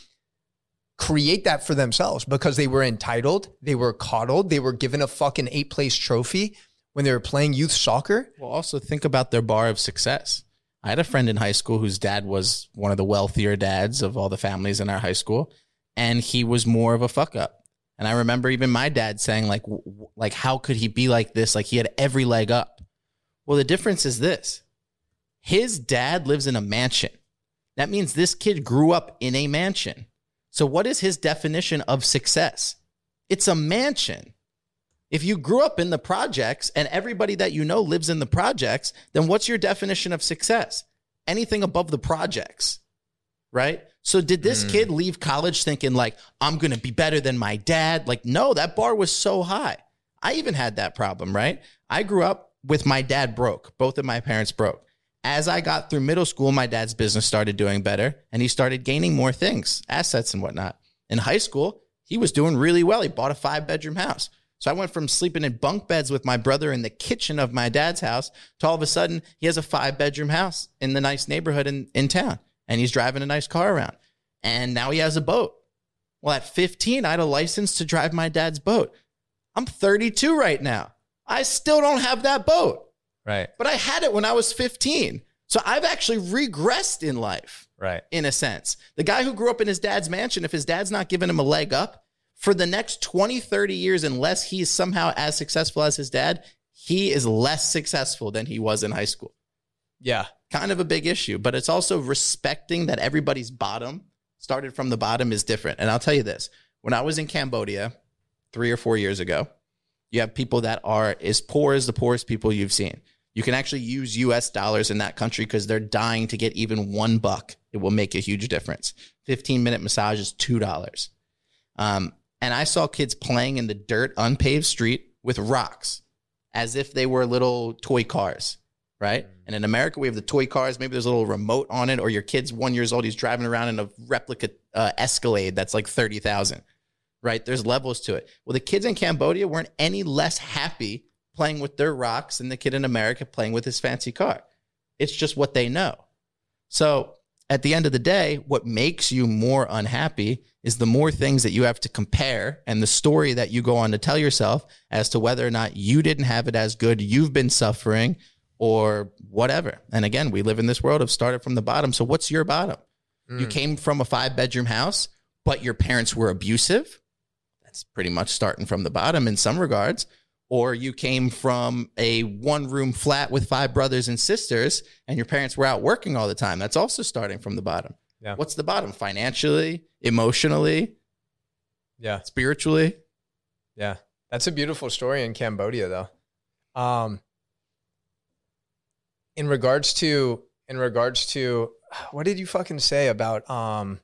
A: create that for themselves because they were entitled, they were coddled, they were given a fucking eight place trophy when they were playing youth soccer.
B: Well, also think about their bar of success. I had a friend in high school whose dad was one of the wealthier dads of all the families in our high school, and he was more of a fuck up. And I remember even my dad saying like like how could he be like this? Like he had every leg up. Well, the difference is this. His dad lives in a mansion. That means this kid grew up in a mansion. So what is his definition of success? It's a mansion. If you grew up in the projects and everybody that you know lives in the projects, then what's your definition of success? Anything above the projects, right? So did this
A: Mm.
B: kid leave college thinking like I'm going to be better than my dad? Like no, that bar was so high. I even had that problem, right? I grew up with my dad broke. Both of my parents broke. As I got through middle school, my dad's business started doing better and he started gaining more things, assets and whatnot. In high school, he was doing really well. He bought a five bedroom house. So I went from sleeping in bunk beds with my brother in the kitchen of my dad's house to all of a sudden he has a five bedroom house in the nice neighborhood in, in town and he's driving a nice car around. And now he has a boat. Well, at 15, I had a license to drive my dad's boat. I'm 32 right now. I still don't have that boat,
A: Right.
B: but I had it when I was 15. So I've actually regressed in life
A: Right.
B: in a sense. The guy who grew up in his dad's mansion, if his dad's not giving him a leg up for the next 20, 30 years, unless he's somehow as successful as his dad, he is less successful than he was in high school.
A: Yeah.
B: Kind of a big issue, but it's also respecting that everybody's bottom started from the bottom is different. And I'll tell you this when I was in Cambodia three or four years ago, you have people that are as poor as the poorest people you've seen. You can actually use US dollars in that country because they're dying to get even one buck. It will make a huge difference. 15 minute massage is $2. Um, and I saw kids playing in the dirt, unpaved street with rocks as if they were little toy cars, right? And in America, we have the toy cars. Maybe there's a little remote on it, or your kid's one years old. He's driving around in a replica uh, Escalade that's like 30,000, right? There's levels to it. Well, the kids in Cambodia weren't any less happy playing with their rocks than the kid in America playing with his fancy car. It's just what they know. So at the end of the day, what makes you more unhappy is the more things that you have to compare and the story that you go on to tell yourself as to whether or not you didn't have it as good, you've been suffering, or whatever. And again, we live in this world of started from the bottom. So what's your bottom? You came from a five bedroom house, but your parents were abusive. That's pretty much starting from the bottom in some regards. Or you came from a one room flat with five brothers and sisters, and your parents were out working all the time. That's also starting from the bottom.
A: Yeah.
B: What's the bottom? Financially, emotionally,
A: Yeah.
B: spiritually.
A: Yeah. That's a beautiful story in Cambodia though. Um in regards to in regards to what did you fucking say about um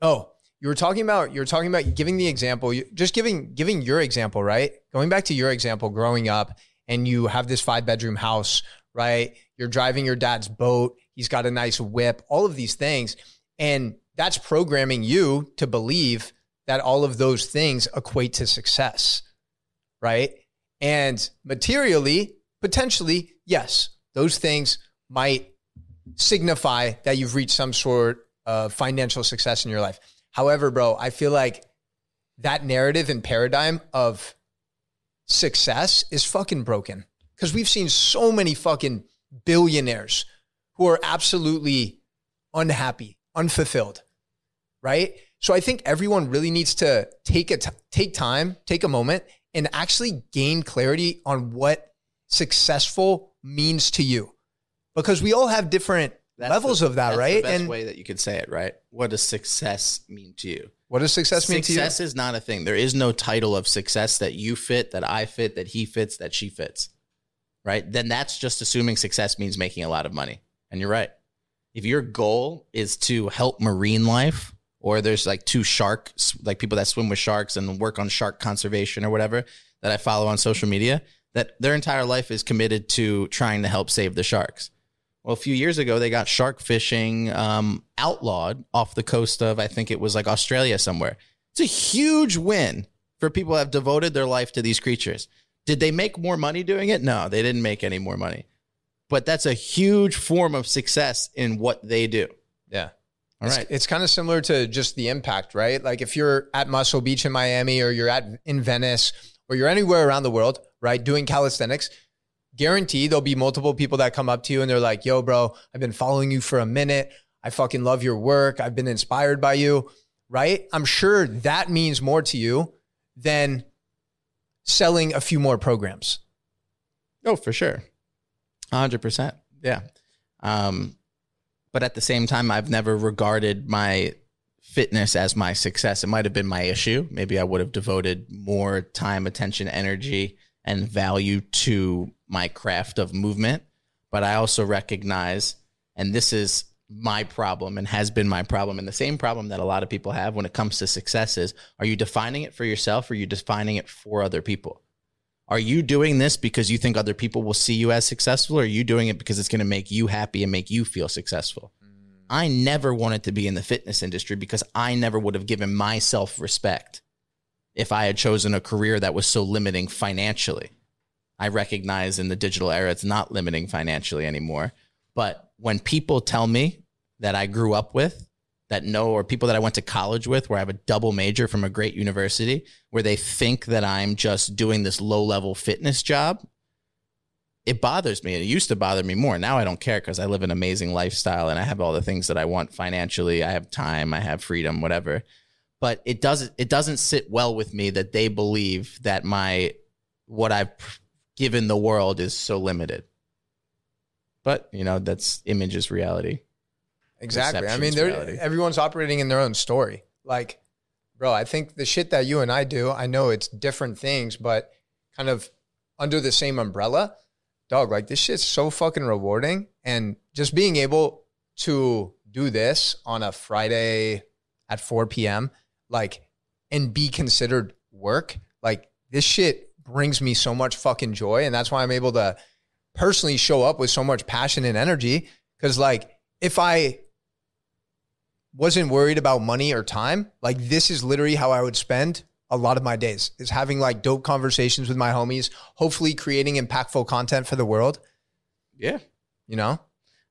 A: Oh, you were talking about you were talking about giving the example, just giving giving your example, right? Going back to your example growing up and you have this five bedroom house, right? You're driving your dad's boat, he's got a nice whip, all of these things and that's programming you to believe that all of those things equate to success, right? And materially, potentially, yes, those things might signify that you've reached some sort of financial success in your life. However, bro, I feel like that narrative and paradigm of success is fucking broken because we've seen so many fucking billionaires who are absolutely unhappy, unfulfilled, right? So I think everyone really needs to take a t- take time, take a moment, and actually gain clarity on what successful means to you, because we all have different
B: That's
A: levels
B: the-
A: of that, right?
B: that's
A: right?
B: The best
A: and
B: way that you could say it, right? What does success mean to you?
A: what does success mean
B: success
A: to you?
B: Success is not a thing. There is no title of success that you fit, that I fit, that he fits, that she fits. Right? Then that's just assuming success means making a lot of money. And you're right. If your goal is to help marine life, or there's like two sharks, like people that swim with sharks and work on shark conservation or whatever that I follow on social media, that their entire life is committed to trying to help save the sharks. Well, a few years ago, they got shark fishing um, outlawed off the coast of, I think it was like Australia somewhere. It's a huge win for people that have devoted their life to these creatures. Did they make more money doing it? No, they didn't make any more money. But that's a huge form of success in what they do.
A: Yeah.
B: All right.
A: It's- It's, kind of similar to just the impact, right? Like if you're at Muscle Beach in Miami or you're at in Venice or you're anywhere around the world, right, doing calisthenics, guarantee there'll be multiple people that come up to you and they're like, "Yo, bro, I've been following you for a minute. I fucking love your work. I've been inspired by you." Right? I'm sure that means more to you than selling a few more programs.
B: Oh, for sure. 100%. Yeah. Um, but at the same time, I've never regarded my fitness as my success. It might have been my issue. Maybe I would have devoted more time, attention, energy, and value to my craft of movement. But I also recognize, and this is my problem and has been my problem, and the same problem that a lot of people have when it comes to success is are you defining it for yourself or are you defining it for other people? Are you doing this because you think other people will see you as successful, or are you doing it because it's going to make you happy and make you feel successful? Mm. I never wanted to be in the fitness industry because I never would have given myself respect if I had chosen a career that was so limiting financially. I recognize in the digital era it's not limiting financially anymore. But when people tell me that I grew up with, that know, or people that I went to college with, where I have a double major from a great university, where they think that I'm just doing this low level fitness job, it bothers me. It used to bother me more. Now I don't care because I live an amazing lifestyle and I have all the things that I want financially. I have time, I have freedom, whatever. But it doesn't it doesn't sit well with me that they believe that my what I've given the world is so limited. But you know that's image is reality.
A: Exactly. I mean, everyone's operating in their own story. Like, bro, I think the shit that you and I do, I know it's different things, but kind of under the same umbrella dog, like this shit's so fucking rewarding. And just being able to do this on a Friday at 4 p.m., like, and be considered work, like, this shit brings me so much fucking joy. And that's why I'm able to personally show up with so much passion and energy. Cause, like, if I wasn't worried about money or time, like, this is literally how I would spend a lot of my days is having like dope conversations with my homies, hopefully creating impactful content for the world.
B: Yeah.
A: You know?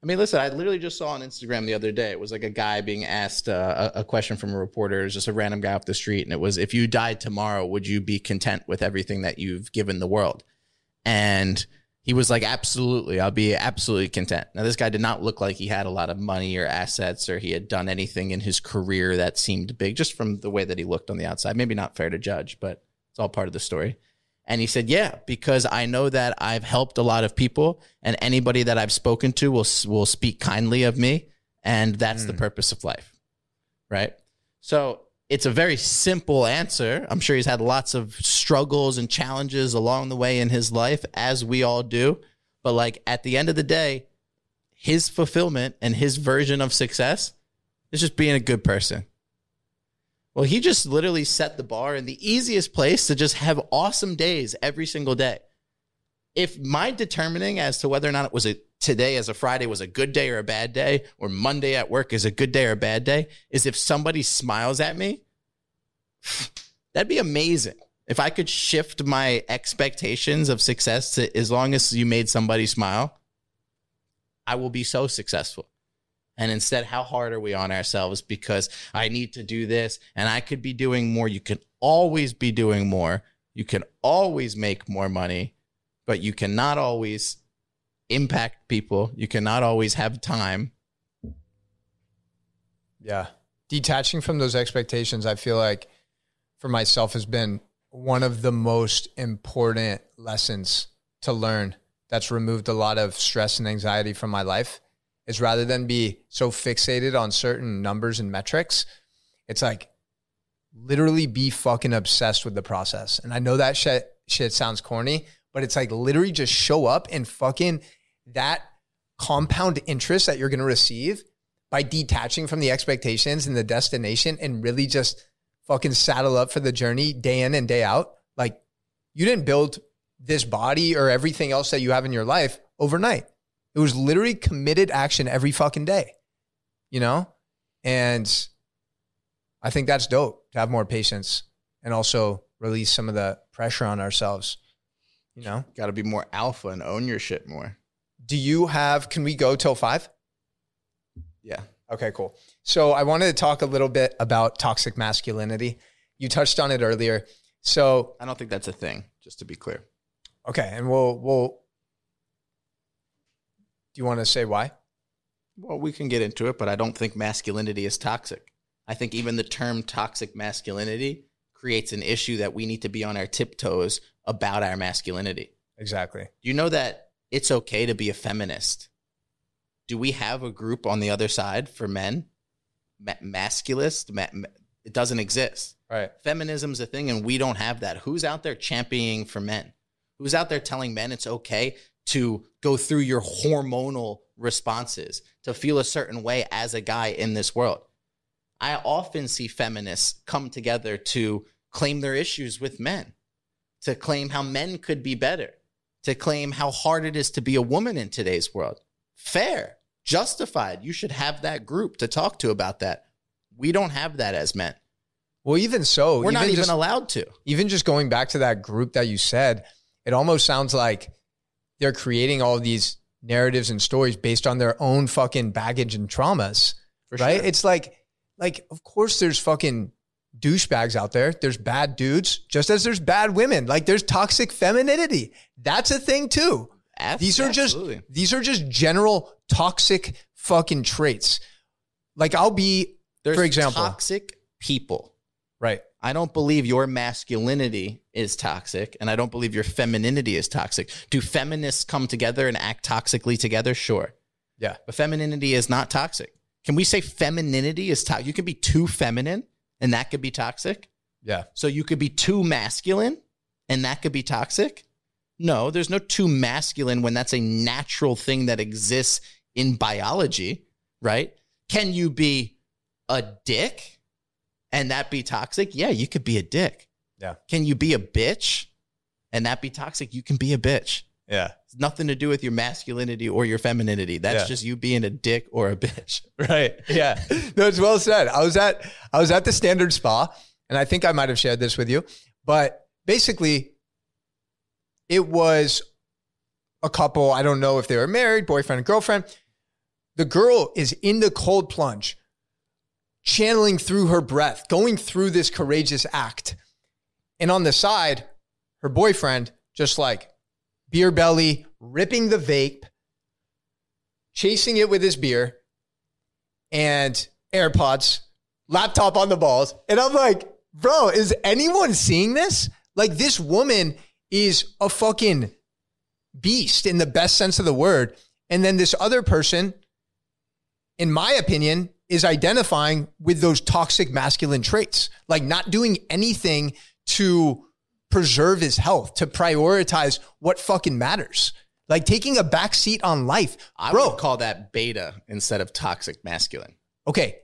B: I mean, listen, I literally just saw on Instagram the other day. It was like a guy being asked uh, a, a, question from a reporter. It was just a random guy off the street. And it was, if you died tomorrow, would you be content with everything that you've given the world? And he was like, absolutely, I'll be absolutely content. Now, this guy did not look like he had a lot of money or assets or he had done anything in his career that seemed big just from the way that he looked on the outside. Maybe not fair to judge, but it's all part of the story. And he said, yeah, because I know that I've helped a lot of people and anybody that I've spoken to will, will speak kindly of me. And that's mm. the purpose of life. Right. So it's a very simple answer. I'm sure he's had lots of struggles and challenges along the way in his life, as we all do. But like at the end of the day, his fulfillment and his version of success is just being a good person. Well, he just literally set the bar in the easiest place to just have awesome days every single day. If my determining as to whether or not it was a today as a Friday was a good day or a bad day, or Monday at work is a good day or a bad day, is if somebody smiles at me, <sighs> that'd be amazing. If I could shift my expectations of success to as long as you made somebody smile, I will be so successful. And instead, how hard are we on ourselves because I need to do this and I could be doing more? You can always be doing more. You can always make more money, but you cannot always impact people. You cannot always have time.
A: Yeah. Detaching from those expectations, I feel like for myself has been one of the most important lessons to learn that's removed a lot of stress and anxiety from my life is rather than be so fixated on certain numbers and metrics, it's like literally be fucking obsessed with the process. And I know that shit shit sounds corny, but it's like literally just show up and fucking that compound interest that you're going to receive by detaching from the expectations and the destination and really just fucking saddle up for the journey day in and day out. Like you didn't build this body or everything else that you have in your life overnight. It was literally committed action every fucking day, you know? And I think that's dope to have more patience and also release some of the pressure on ourselves, you know?
B: Got to be more alpha and own your shit more.
A: Do you have, can we go till five?
B: Yeah.
A: Okay, cool. So I wanted to talk a little bit about toxic masculinity. You touched on it earlier. So
B: I don't think that's a thing, just to be clear.
A: Okay, and we'll we'll Do you want to say why?
B: Well, we can get into it, but I don't think masculinity is toxic. I think even the term toxic masculinity creates an issue that we need to be on our tiptoes about our masculinity.
A: Exactly.
B: You know that it's okay to be a feminist. Do we have a group on the other side for men ma- masculist. Ma- ma- it doesn't exist.
A: Right.
B: Feminism's a thing, and we don't have that. Who's out there championing for men? Who's out there telling men it's okay to go through your hormonal responses, to feel a certain way as a guy in this world? I often see feminists come together to claim their issues with men, to claim how men could be better, to claim how hard it is to be a woman in today's world. Fair, justified. You should have that group to talk to about that. We don't have that as men.
A: Well, even so,
B: We're not even
A: just,
B: allowed to.
A: even just going back to that group that you said, it almost sounds like they're creating all these narratives and stories based on their own fucking baggage and traumas.
B: For
A: right?
B: sure.
A: It's like, like, of course, there's fucking douchebags out there. There's bad dudes, just as there's bad women. Like, there's toxic femininity. That's a thing too. These are
B: absolutely.
A: just these are just general toxic fucking traits. Like, I'll be,
B: There's
A: for example,
B: toxic people.
A: right?
B: I don't believe your masculinity is toxic, and I don't believe your femininity is toxic. Do feminists come together and act toxically together? Sure.
A: Yeah.
B: But femininity is not toxic. Can we say femininity is toxic? You can be too feminine, and that could be toxic.
A: Yeah.
B: So you could be too masculine, and that could be toxic. No, there's no too masculine when that's a natural thing that exists in biology, right? Can you be a dick and that be toxic? Yeah, you could be a dick.
A: Yeah.
B: Can you be a bitch and that be toxic? You can be a bitch.
A: Yeah.
B: It's nothing to do with your masculinity or your femininity. That's
A: Yeah.
B: just you being a dick or a bitch. <laughs>
A: Right. Yeah. No, it's well said. I was at I was at the standard spa, and I think I might have shared this with you. But basically, it was a couple. I don't know if they were married, boyfriend and girlfriend. The girl is in the cold plunge, channeling through her breath, going through this courageous act. And on the side, her boyfriend, just like beer belly, ripping the vape, chasing it with his beer and AirPods, laptop on the balls. And I'm like, bro, is anyone seeing this? Like, this woman is a fucking beast in the best sense of the word. And then this other person, in my opinion, is identifying with those toxic masculine traits, like not doing anything to preserve his health, to prioritize what fucking matters. Like taking a back seat on life.
B: I
A: Bro,
B: would call that beta instead of toxic masculine.
A: okay.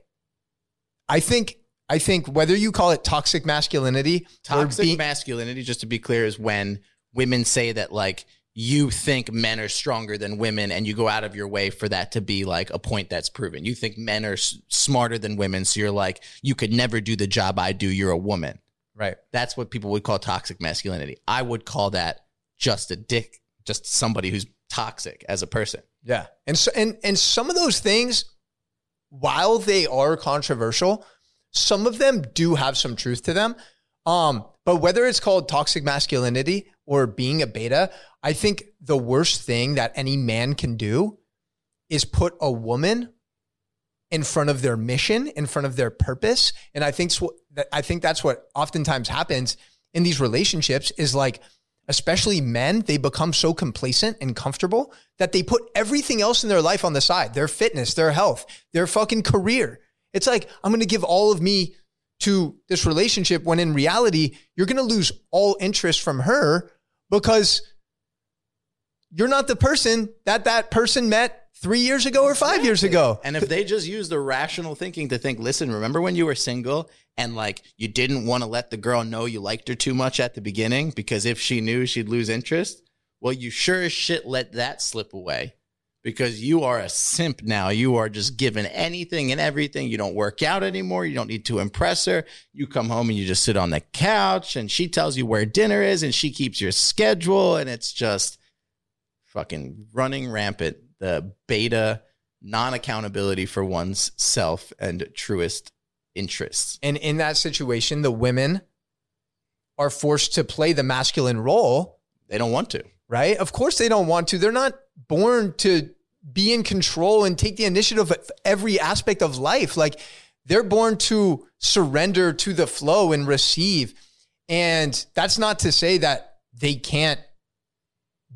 A: I think I think whether you call it toxic masculinity
B: Toxic
A: or being,
B: masculinity, just to be clear, is when women say that like you think men are stronger than women and you go out of your way for that to be like a point that's proven. You think men are s- smarter than women. So you're like, you could never do the job I do. You're a woman.
A: Right.
B: That's what people would call toxic masculinity. I would call that just a dick, just somebody who's toxic as a person.
A: Yeah. And so and and some of those things while they are controversial, some of them do have some truth to them. Um but whether it's called toxic masculinity or being a beta, I think the worst thing that any man can do is put a woman in front of their mission, in front of their purpose. And I think I think that's what oftentimes happens in these relationships is like, especially men, they become so complacent and comfortable that they put everything else in their life on the side, their fitness, their health, their fucking career. It's like, I'm going to give all of me to this relationship when in reality, you're going to lose all interest from her because you're not the person that that person met three years ago or five years ago.
B: And if they just use the rational thinking to think, listen, remember when you were single and like you didn't want to let the girl know you liked her too much at the beginning because if she knew she'd lose interest? Well, you sure as shit let that slip away because you are a simp now. You are just given anything and everything. You don't work out anymore. You don't need to impress her. You come home and you just sit on the couch and she tells you where dinner is and she keeps your schedule and it's just fucking running rampant. The beta non accountability for one's self and truest interests.
A: And in that situation, the women are forced to play the masculine role,
B: They don't want to.
A: right? Of course, they don't want to. They're not born to be in control and take the initiative of every aspect of life. Like they're born to surrender to the flow and receive. And that's not to say that they can't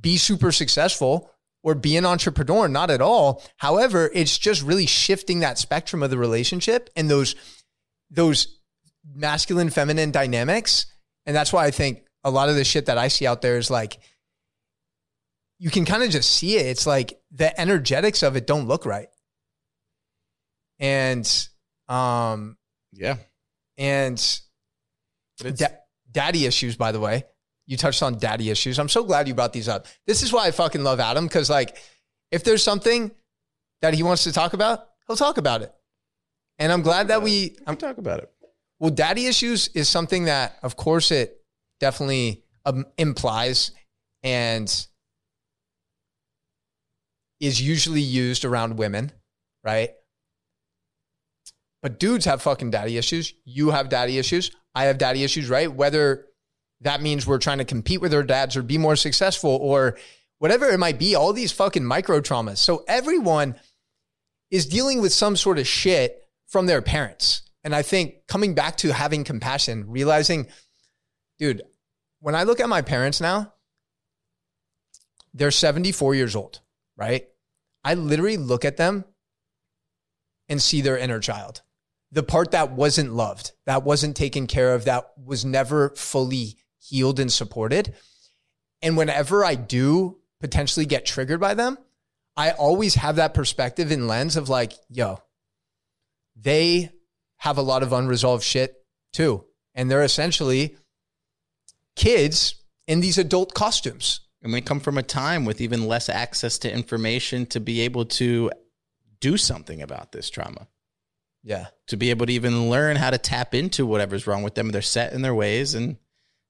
A: be super successful or be an entrepreneur, not at all. However, it's just really shifting that spectrum of the relationship and those those masculine feminine dynamics. And that's why I think a lot of the shit that I see out there is like you can kind of just see it. It's like the energetics of it don't look right. And um
B: Yeah.
A: and da- daddy issues, by the way. You touched on daddy issues. I'm so glad you brought these up. This is why I fucking love Adam because, like, if there's something that he wants to talk about, he'll talk about it. And I'm glad that we,
B: I'm talk about it.
A: well, daddy issues is something that, of course, it definitely um, implies and is usually used around women, right? But dudes have fucking daddy issues. You have daddy issues. I have daddy issues, right? Whether that means we're trying to compete with our dads or be more successful or whatever it might be, all these fucking micro traumas. So everyone is dealing with some sort of shit from their parents. And I think coming back to having compassion, realizing, dude, when I look at my parents now, they're 74 years old, right? I literally look at them and see their inner child. The part that wasn't loved, that wasn't taken care of, that was never fully healed and supported. And whenever I do potentially get triggered by them, I always have that perspective and lens of like, yo, they have a lot of unresolved shit too. And they're essentially kids in these adult costumes.
B: And they come from a time with even less access to information to be able to do something about this trauma,
A: Yeah.
B: to be able to even learn how to tap into whatever's wrong with them. They're set in their ways. And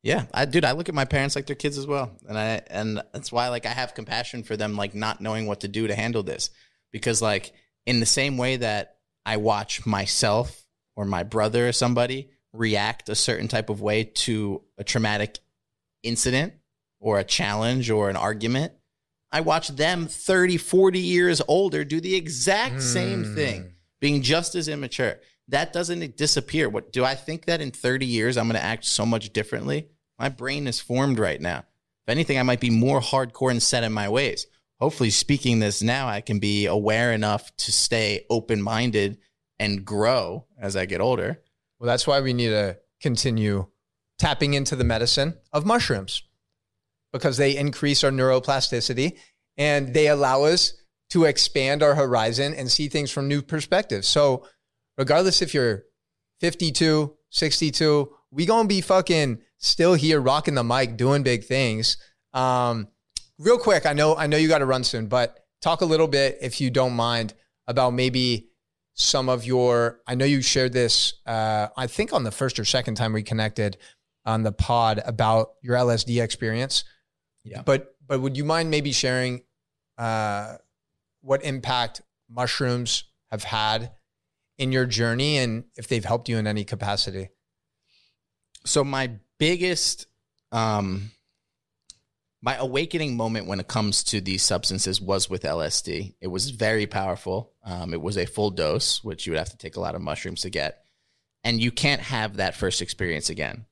B: yeah, I, dude, I look at my parents like they're kids as well. And I, and that's why like I have compassion for them, like not knowing what to do to handle this. Because like in the same way that I watch myself or my brother or somebody react a certain type of way to a traumatic incident or a challenge or an argument, I watch them 30, 40 years older do the exact same
A: Hmm.
B: thing, being just as immature. That doesn't disappear. What do I think that in 30 years I'm going to act so much differently? My brain is formed right now. If anything, I might be more hardcore and set in my ways. Hopefully, speaking this now, I can be aware enough to stay open minded and grow as I get older.
A: Well, that's why we need to continue tapping into the medicine of mushrooms because they increase our neuroplasticity and they allow us to expand our horizon and see things from new perspectives. So, regardless if you're 52, 62, we going to be fucking still here rocking the mic doing big things. Um, real quick, I know I know you got to run soon, but talk a little bit if you don't mind about maybe some of your i know you shared this uh, i think on the first or second time we connected on the pod about your lsd experience
B: Yeah.
A: but but would you mind maybe sharing uh, what impact mushrooms have had in your journey and if they've helped you in any capacity
B: so my biggest um my awakening moment when it comes to these substances was with LSD. It was very powerful. Um, it was a full dose, which you would have to take a lot of mushrooms to get. And you can't have that first experience again.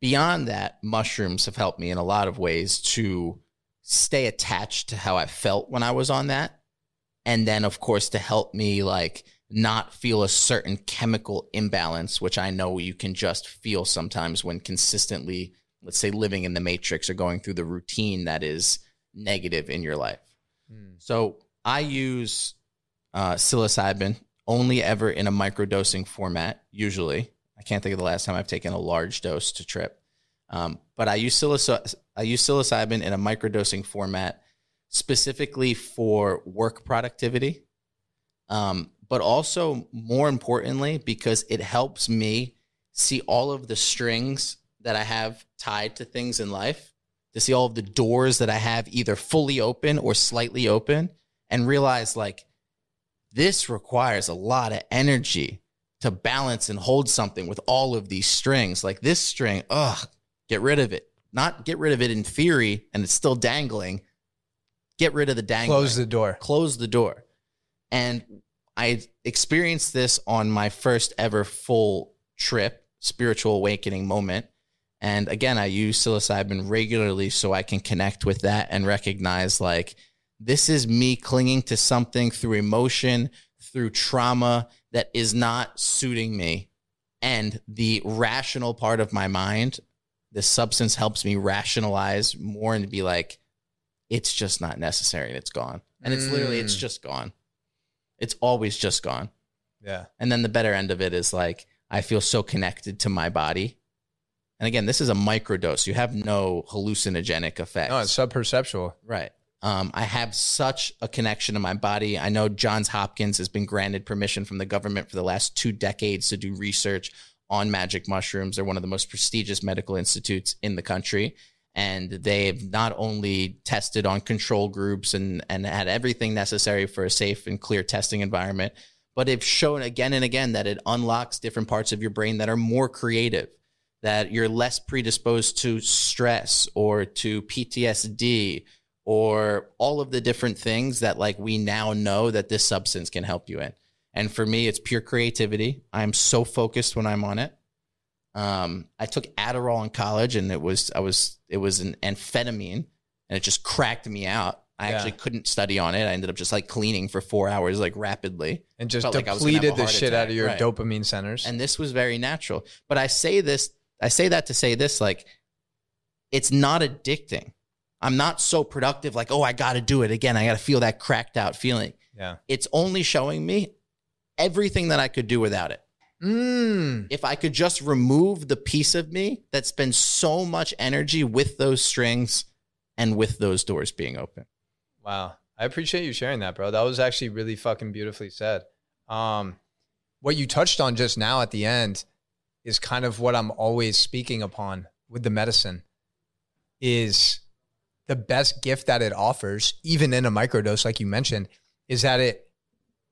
B: Beyond that, mushrooms have helped me in a lot of ways to stay attached to how I felt when I was on that. And then, of course, to help me like not feel a certain chemical imbalance, which I know you can just feel sometimes when consistently, let's say, living in the matrix or going through the routine that is negative in your life. So I use uh, psilocybin only ever in a microdosing format, usually. I can't think of the last time I've taken a large dose to trip. Um, but I use, psilocy- I use psilocybin in a microdosing format specifically for work productivity um, but also more importantly because it helps me see all of the strings that I have tied to things in life, to see all of the doors that I have either fully open or slightly open, and realize like this requires a lot of energy to balance and hold something with all of these strings. Like this string, ugh, get rid of it. Not get rid of it in theory and it's still dangling. Get rid of the dangling
A: close the door
B: close the door. And I experienced this on my first ever full trip, spiritual awakening moment. And again, I use psilocybin regularly so I can connect with that and recognize like This is me clinging to something through emotion, through trauma that is not suiting me. And the rational part of my mind, the substance helps me rationalize more and be like, it's just not necessary and it's gone. And it's literally, it's
A: Mm.
B: just gone. It's always just gone.
A: Yeah.
B: And then the better end of it is like, I feel so connected to my body. And again, this is a microdose. You have no hallucinogenic effects.
A: No, it's subperceptual.
B: Right. Um, I have such a connection to my body. I know Johns Hopkins has been granted permission from the government for the last two decades to do research on magic mushrooms. They're one of the most prestigious medical institutes in the country. And they've not only tested on control groups and, and had everything necessary for a safe and clear testing environment, but they've shown again and again that it unlocks different parts of your brain that are more creative, that you're less predisposed to stress or to PTSD or all of the different things that like we now know that this substance can help you in. And for me, it's pure creativity. I'm so focused when I'm on it. Um, I took Adderall in college, and it was I was it was an amphetamine, and it just cracked me out. I
A: Yeah.
B: actually couldn't study on it. I ended up just like cleaning for four hours, like rapidly.
A: And just
B: Felt like I was gonna have
A: depleted
B: a
A: the shit out of your
B: right.
A: dopamine centers.
B: And this was very natural. But I say this, I say that to say this like, it's not addicting. I'm not so productive, like, oh, I got to do it again. I got to feel that cracked out feeling.
A: yeah.
B: It's only showing me everything that I could do without it.
A: Mm.
B: If I could just remove the piece of me that spends so much energy with those strings and with those doors being open.
A: Wow. I appreciate you sharing that, bro. That was actually really fucking beautifully said. Um, what you touched on just now at the end is kind of what I'm always speaking upon with the medicine is the best gift that it offers, even in a microdose, like you mentioned, is that it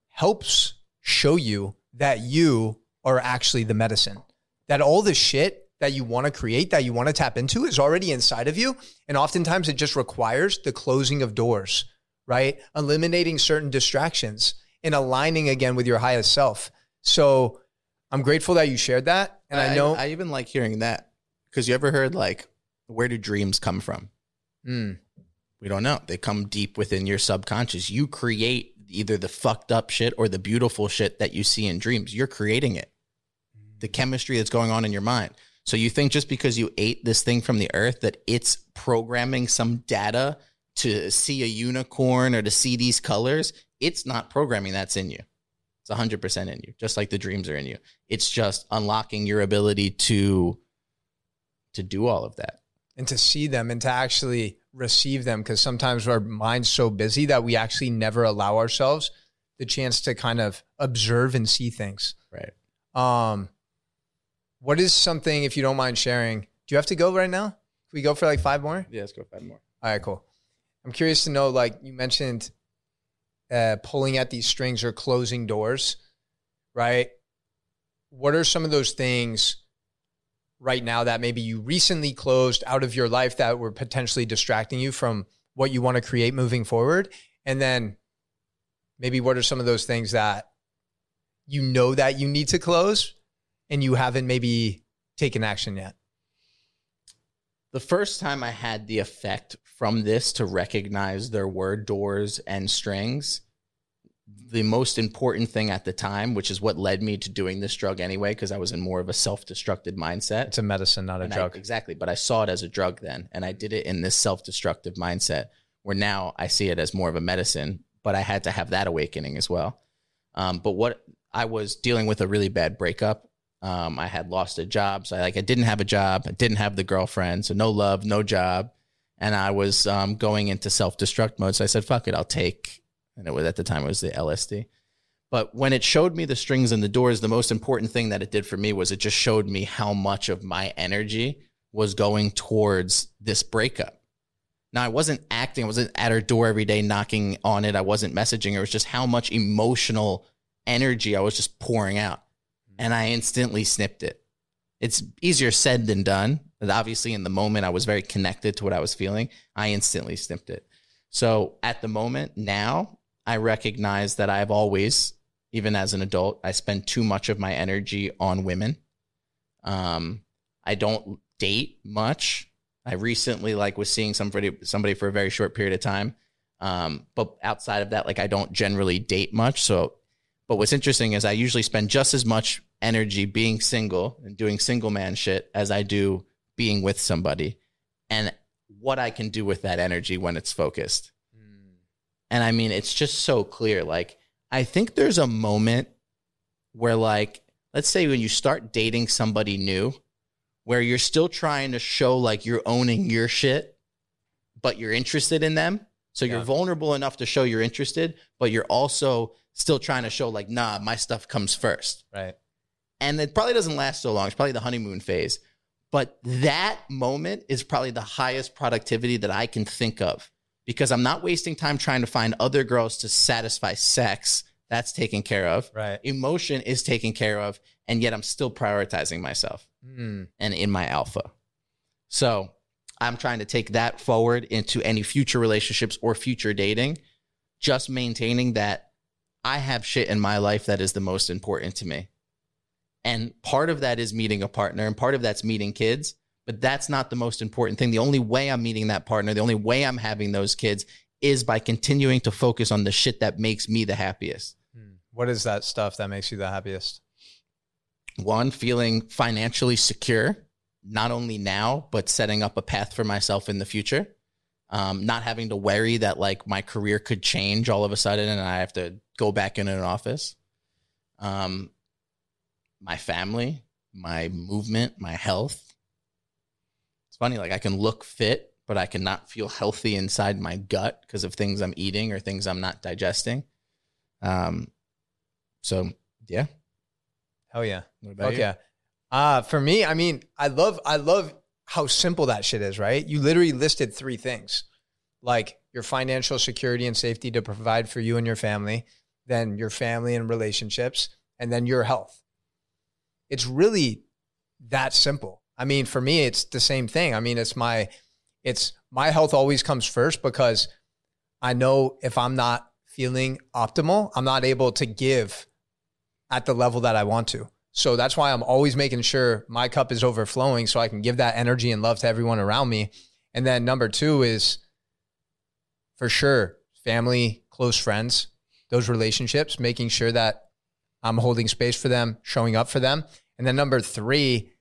A: helps show you that you are actually the medicine. That all the shit that you want to create, that you want to tap into, is already inside of you. And oftentimes it just requires the closing of doors, right? Eliminating certain distractions and aligning again with your highest self. So I'm grateful that you shared that. And I, know,
B: I even like hearing that because you ever heard like, where do dreams come from?
A: Mm,
B: We don't know. They come deep within your subconscious. You create either the fucked up shit or the beautiful shit that you see in dreams. You're creating it. The chemistry that's going on in your mind. So you think just because you ate this thing from the earth that it's programming some data to see a unicorn or to see these colors, it's not programming that's in you. It's 100% in you, just like the dreams are in you. It's just unlocking your ability to to do all of that.
A: and to see them and to actually receive them because sometimes our mind's so busy that we actually never allow ourselves the chance to kind of observe and see things.
B: Right.
A: Um, what is something, if you don't mind sharing, do you have to go right now? Can we go for like five more?
B: Yeah, let's go five more.
A: All right, cool. I'm curious to know, like you mentioned, uh, pulling at these strings or closing doors, right? What are some of those things right now that maybe you recently closed out of your life that were potentially distracting you from what you want to create moving forward? And then maybe what are some of those things that you know that you need to close and you haven't maybe taken action yet?
B: The first time I had the effect from this to recognize there were doors and strings, the most important thing at the time, which is what led me to doing this drug anyway, because I was in more of a self destructive mindset.
A: It's a medicine, not a
B: And I-
A: drug.
B: exactly. But I saw it as a drug then. And I did it in this self destructive mindset where now I see it as more of a medicine. But I had to have that awakening as well. Um, but what I was dealing with a really bad breakup. Um, I had lost a job. So I like I didn't have a job. I didn't have the girlfriend. So no love, no job. And I was um, going into self destruct mode. So I said, fuck it, I'll take and it was at the time it was the LSD. But when it showed me the strings and the doors, the most important thing that it did for me was it just showed me how much of my energy was going towards this breakup. Now I wasn't acting, I wasn't at her door every day knocking on it. I wasn't messaging her. It was just how much emotional energy I was just pouring out. And I instantly snipped it. It's easier said than done. But obviously in the moment I was very connected to what I was feeling. I instantly snipped it. So at the moment now, I recognize that I've always, even as an adult, I spend too much of my energy on women. Um, I don't date much. I recently like was seeing somebody somebody for a very short period of time. Um, but outside of that, like I don't generally date much. So, but what's interesting is I usually spend just as much energy being single and doing single man shit as I do being with somebody and what I can do with that energy when it's focused. Hmm. And I mean, it's just so clear. Like, I think there's a moment where, like, let's say when you start dating somebody new, where you're still trying to show like you're owning your shit, but you're interested in them. So you're vulnerable enough to show you're interested, but you're also still trying to show like, nah, my stuff comes first.
A: Right.
B: And it probably doesn't last so long. It's probably the honeymoon phase. But that moment is probably the highest productivity that I can think of because I'm not wasting time trying to find other girls to satisfy sex. That's taken care of.
A: Right.
B: Emotion is taken care of. And yet I'm still prioritizing myself
A: Mm.
B: and in my alpha. So I'm trying to take that forward into any future relationships or future dating, just maintaining that I have shit in my life that is the most important to me. And part of that is meeting a partner, and part of that's meeting kids. But that's not the most important thing. The only way I'm meeting that partner, the only way I'm having those kids is by continuing to focus on the shit that makes me the happiest.
A: Mm. What is that stuff that makes you the happiest?
B: one feeling financially secure not only now but setting up a path for myself in the future um, not having to worry that like my career could change all of a sudden and i have to go back in an office um, my family my movement my health it's funny like i can look fit but i cannot feel healthy inside my gut because of things i'm eating or things i'm not digesting um, so yeah
A: Hell yeah.
B: what about
A: Fuck
B: you?
A: yeah. Uh, for me, I mean, I love I love how simple that shit is, right? You literally listed three things. Like your financial security and safety to provide for you and your family, then your family and relationships, and then your health. It's really that simple. I mean, for me, it's the same thing. I mean, it's my it's my health always comes first because I know if I'm not feeling optimal, I'm not able to give at the level that I want to. So that's why I'm always making sure my cup is overflowing so I can give that energy and love to everyone around me. And then number two is for sure family, close friends, those relationships, making sure that I'm holding space for them, showing up for them. And then number three,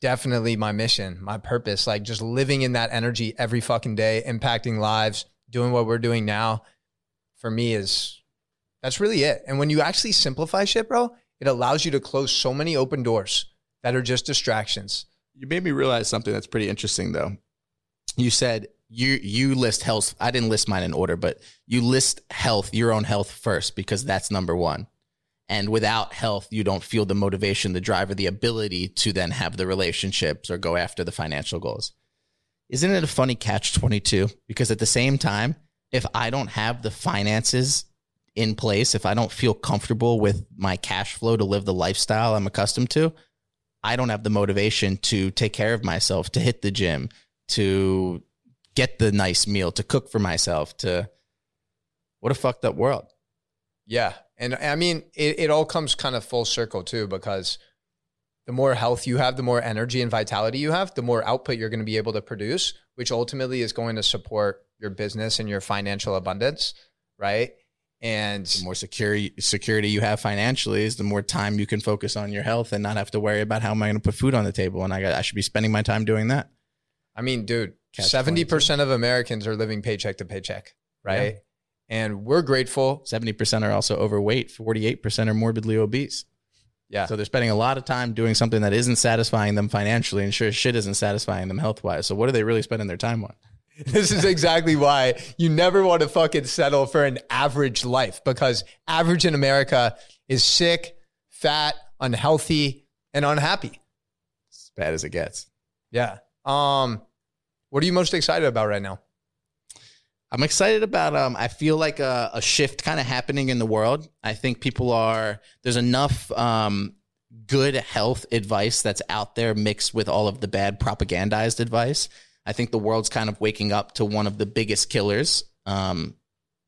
A: definitely my mission, my purpose, like just living in that energy every fucking day, impacting lives, doing what we're doing now for me is that's really it. And when you actually simplify shit, bro, it allows you to close so many open doors that are just distractions.
B: You made me realize something that's pretty interesting though. You said you you list health. I didn't list mine in order, but you list health, your own health first because that's number 1. And without health, you don't feel the motivation, the drive, or the ability to then have the relationships or go after the financial goals. Isn't it a funny catch 22? Because at the same time, if I don't have the finances in place, if I don't feel comfortable with my cash flow to live the lifestyle I'm accustomed to, I don't have the motivation to take care of myself, to hit the gym, to get the nice meal, to cook for myself, to what a fucked up world.
A: Yeah. And I mean, it, it all comes kind of full circle too, because the more health you have, the more energy and vitality you have, the more output you're going to be able to produce, which ultimately is going to support your business and your financial abundance. Right. And
B: The more security security you have financially is the more time you can focus on your health and not have to worry about how am I going to put food on the table. And I got I should be spending my time doing that.
A: I mean, dude, seventy percent of Americans are living paycheck to paycheck, right? And we're grateful.
B: Seventy percent are also overweight. Forty eight percent are morbidly obese.
A: Yeah,
B: So they're spending a lot of time doing something that isn't satisfying them financially, and sure shit isn't satisfying them health wise. So what are they really spending their time on? <laughs>
A: this is exactly why you never want to fucking settle for an average life because average in America is sick, fat, unhealthy, and unhappy.
B: As bad as it gets.
A: Yeah. Um, what are you most excited about right now?
B: I'm excited about. Um, I feel like a, a shift kind of happening in the world. I think people are. There's enough um, good health advice that's out there mixed with all of the bad propagandized advice. I think the world's kind of waking up to one of the biggest killers, um,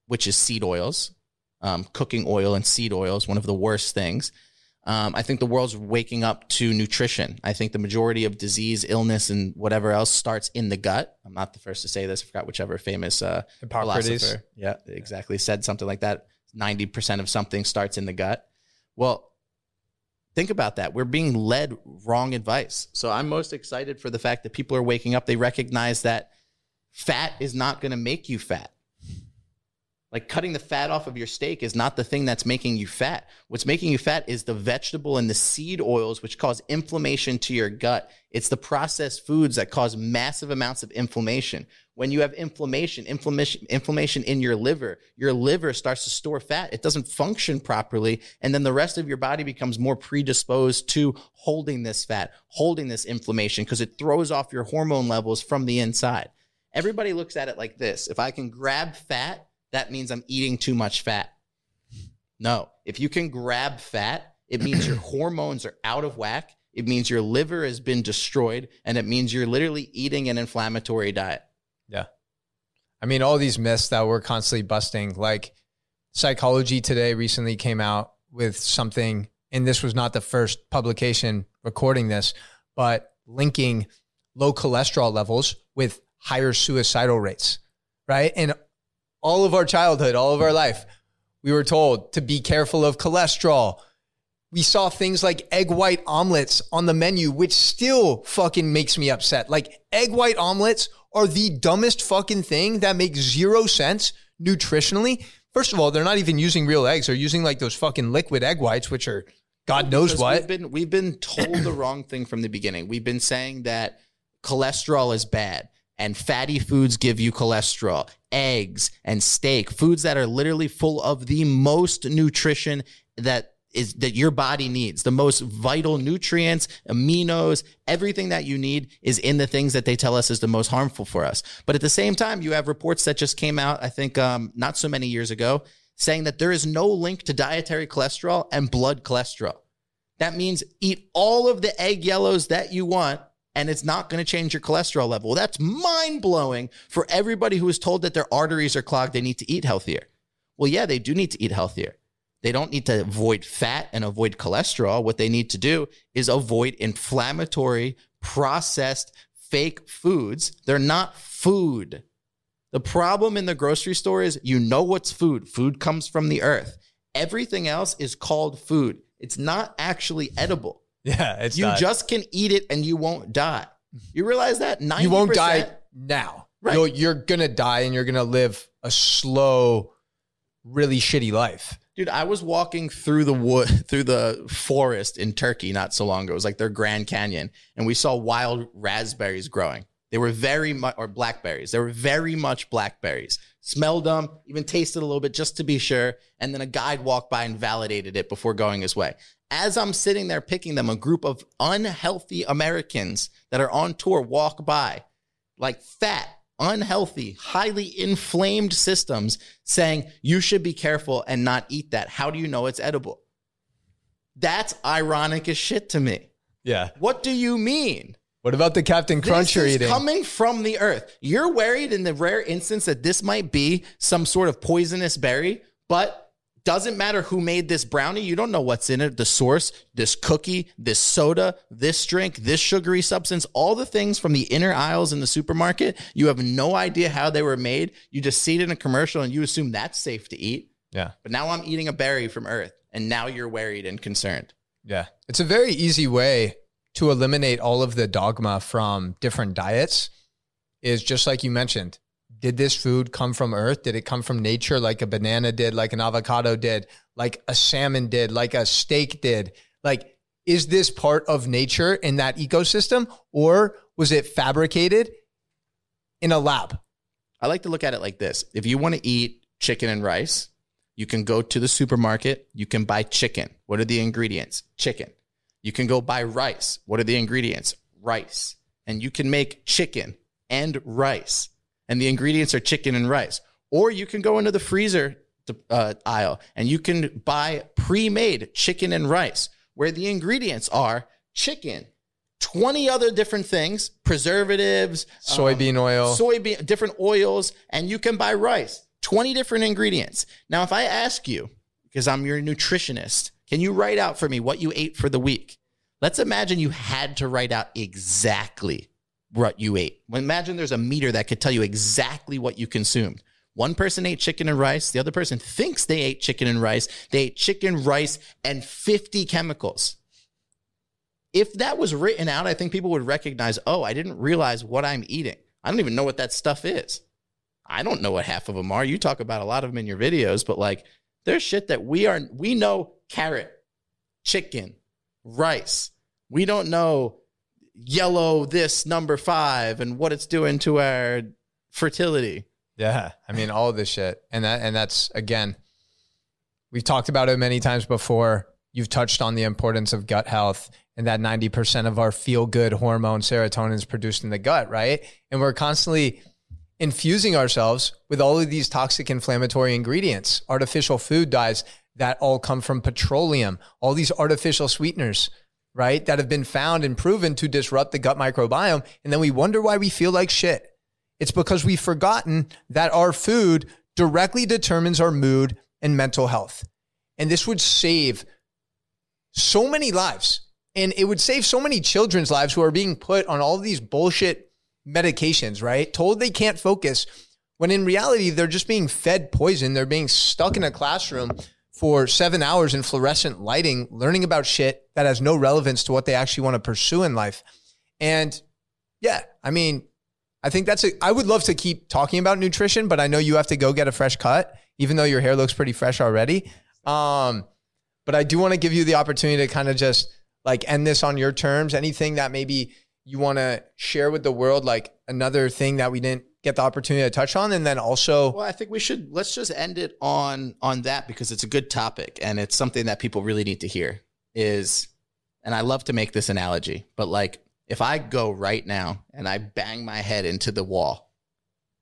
B: which is seed oils. Um, cooking oil and seed oil is one of the worst things. Um, I think the world's waking up to nutrition. I think the majority of disease, illness, and whatever else starts in the gut. I'm not the first to say this. I forgot whichever famous uh,
A: Hippocrates.
B: philosopher. Yeah, exactly. Said something like that. 90% of something starts in the gut. Well, think about that. We're being led wrong advice. So I'm most excited for the fact that people are waking up. They recognize that fat is not going to make you fat. Like cutting the fat off of your steak is not the thing that's making you fat. What's making you fat is the vegetable and the seed oils, which cause inflammation to your gut. It's the processed foods that cause massive amounts of inflammation. When you have inflammation, inflammation, inflammation in your liver, your liver starts to store fat. It doesn't function properly. And then the rest of your body becomes more predisposed to holding this fat, holding this inflammation, because it throws off your hormone levels from the inside. Everybody looks at it like this. If I can grab fat, that means I'm eating too much fat. No, if you can grab fat, it means your <clears throat> hormones are out of whack. It means your liver has been destroyed, and it means you're literally eating an inflammatory diet.
A: Yeah. I mean, all these myths that we're constantly busting, like Psychology Today recently came out with something, and this was not the first publication recording this, but linking low cholesterol levels with higher suicidal rates, right? And all of our childhood, all of our life, we were told to be careful of cholesterol. We saw things like egg white omelets on the menu, which still fucking makes me upset. Like egg white omelets are the dumbest fucking thing that makes zero sense nutritionally. First of all, they're not even using real eggs. They're using like those fucking liquid egg whites, which are God knows
B: Because
A: what.
B: We've been we've been told the wrong thing from the beginning. We've been saying that cholesterol is bad and fatty foods give you cholesterol, eggs and steak, foods that are literally full of the most nutrition that is that your body needs. The most vital nutrients, aminos, everything that you need is in the things that they tell us is the most harmful for us. But at the same time, you have reports that just came out, I think um, not so many years ago, saying that there is no link to dietary cholesterol and blood cholesterol. That means eat all of the egg yellows that you want and it's not going to change your cholesterol level. Well, that's mind blowing for everybody who is told that their arteries are clogged. They need to eat healthier. Well, yeah, they do need to eat healthier. They don't need to avoid fat and avoid cholesterol. What they need to do is avoid inflammatory, processed, fake foods. They're not food. The problem in the grocery store is you know what's food. Food comes from the earth. Everything else is called food. It's not actually edible.
A: Yeah, it's
B: You
A: not.
B: just can eat it and you won't die. You realize that? 90%,
A: you won't die now.
B: Right.
A: You'll, you're gonna die and you're gonna live a slow, really shitty life.
B: Dude, I was walking through the wood, <laughs> through the forest in Turkey not so long ago. It was like their Grand Canyon, and we saw wild raspberries growing. They were very much, or blackberries. They were very much blackberries. Smelled them, even tasted a little bit just to be sure. And then a guide walked by and validated it before going his way. As I'm sitting there picking them, a group of unhealthy Americans that are on tour walk by, like fat, unhealthy, highly inflamed systems saying you should be careful and not eat that. How do you know it's edible? That's ironic as shit to me.
A: Yeah.
B: What do you mean?
A: What about the Captain Crunch you're eating?
B: coming from the earth. You're worried in the rare instance that this might be some sort of poisonous berry, but doesn't matter who made this brownie. You don't know what's in it. The source, this cookie, this soda, this drink, this sugary substance, all the things from the inner aisles in the supermarket. You have no idea how they were made. You just see it in a commercial and you assume that's safe to eat.
A: yeah.
B: But now I'm eating a berry from earth and now you're worried and concerned.
A: Yeah. It's a very easy way to eliminate all of the dogma from different diets is just like you mentioned. Did this food come from earth? Did it come from nature like a banana did, like an avocado did, like a salmon did, like a steak did? Like, is this part of nature in that ecosystem or was it fabricated in a lab?
B: I like to look at it like this. If you want to eat chicken and rice, you can go to the supermarket, you can buy chicken. What are the ingredients? Chicken. You can go buy rice. What are the ingredients? Rice. And you can make chicken and rice. And the ingredients are chicken and rice. Or you can go into the freezer uh, aisle and you can buy pre made chicken and rice where the ingredients are chicken, 20 other different things, preservatives, um,
A: Soybean oil.
B: soybean, different oils, and you can buy rice. 20 different ingredients. Now, if I ask you, because I'm your nutritionist, Can you write out for me what you ate for the week? Let's imagine you had to write out exactly what you ate. Imagine there's a meter that could tell you exactly what you consumed. One person ate chicken and rice. The other person thinks they ate chicken and rice. They ate chicken, rice, and 50 chemicals. If that was written out, I think people would recognize, oh, I didn't realize what I'm eating. I don't even know what that stuff is. I don't know what half of them are. You talk about a lot of them in your videos, but like there's shit that we are, we know carrot, chicken, rice. We don't know yellow this number five and what it's doing to our fertility.
A: Yeah. I mean, all of this shit. And that, and that's again, we've talked about it many times before. You've touched on the importance of gut health and that 90% of our feel good hormone serotonin is produced in the gut, right? And we're constantly infusing ourselves with all of these toxic inflammatory ingredients, artificial food dyes that all come from petroleum, all these artificial sweeteners, right? That have been found and proven to disrupt the gut microbiome. And then we wonder why we feel like shit. It's because we've forgotten that our food directly determines our mood and mental health. And this would save so many lives. And it would save so many children's lives who are being put on all these bullshit medications, right? Told they can't focus when in reality, they're just being fed poison. They're being stuck in a classroom for seven hours in fluorescent lighting, learning about shit that has no relevance to what they actually want to pursue in life. And yeah, I mean, I think that's a, I would love to keep talking about nutrition, but I know you have to go get a fresh cut, even though your hair looks pretty fresh already. Um, but I do want to give you the opportunity to kind of just like end this on your terms. Anything that maybe you want to share with the world, like another thing that we didn't get the opportunity to touch on, and then also.
B: Well, I think we should let's just end it on on that because it's a good topic and it's something that people really need to hear. Is and I love to make this analogy, but like if I go right now and I bang my head into the wall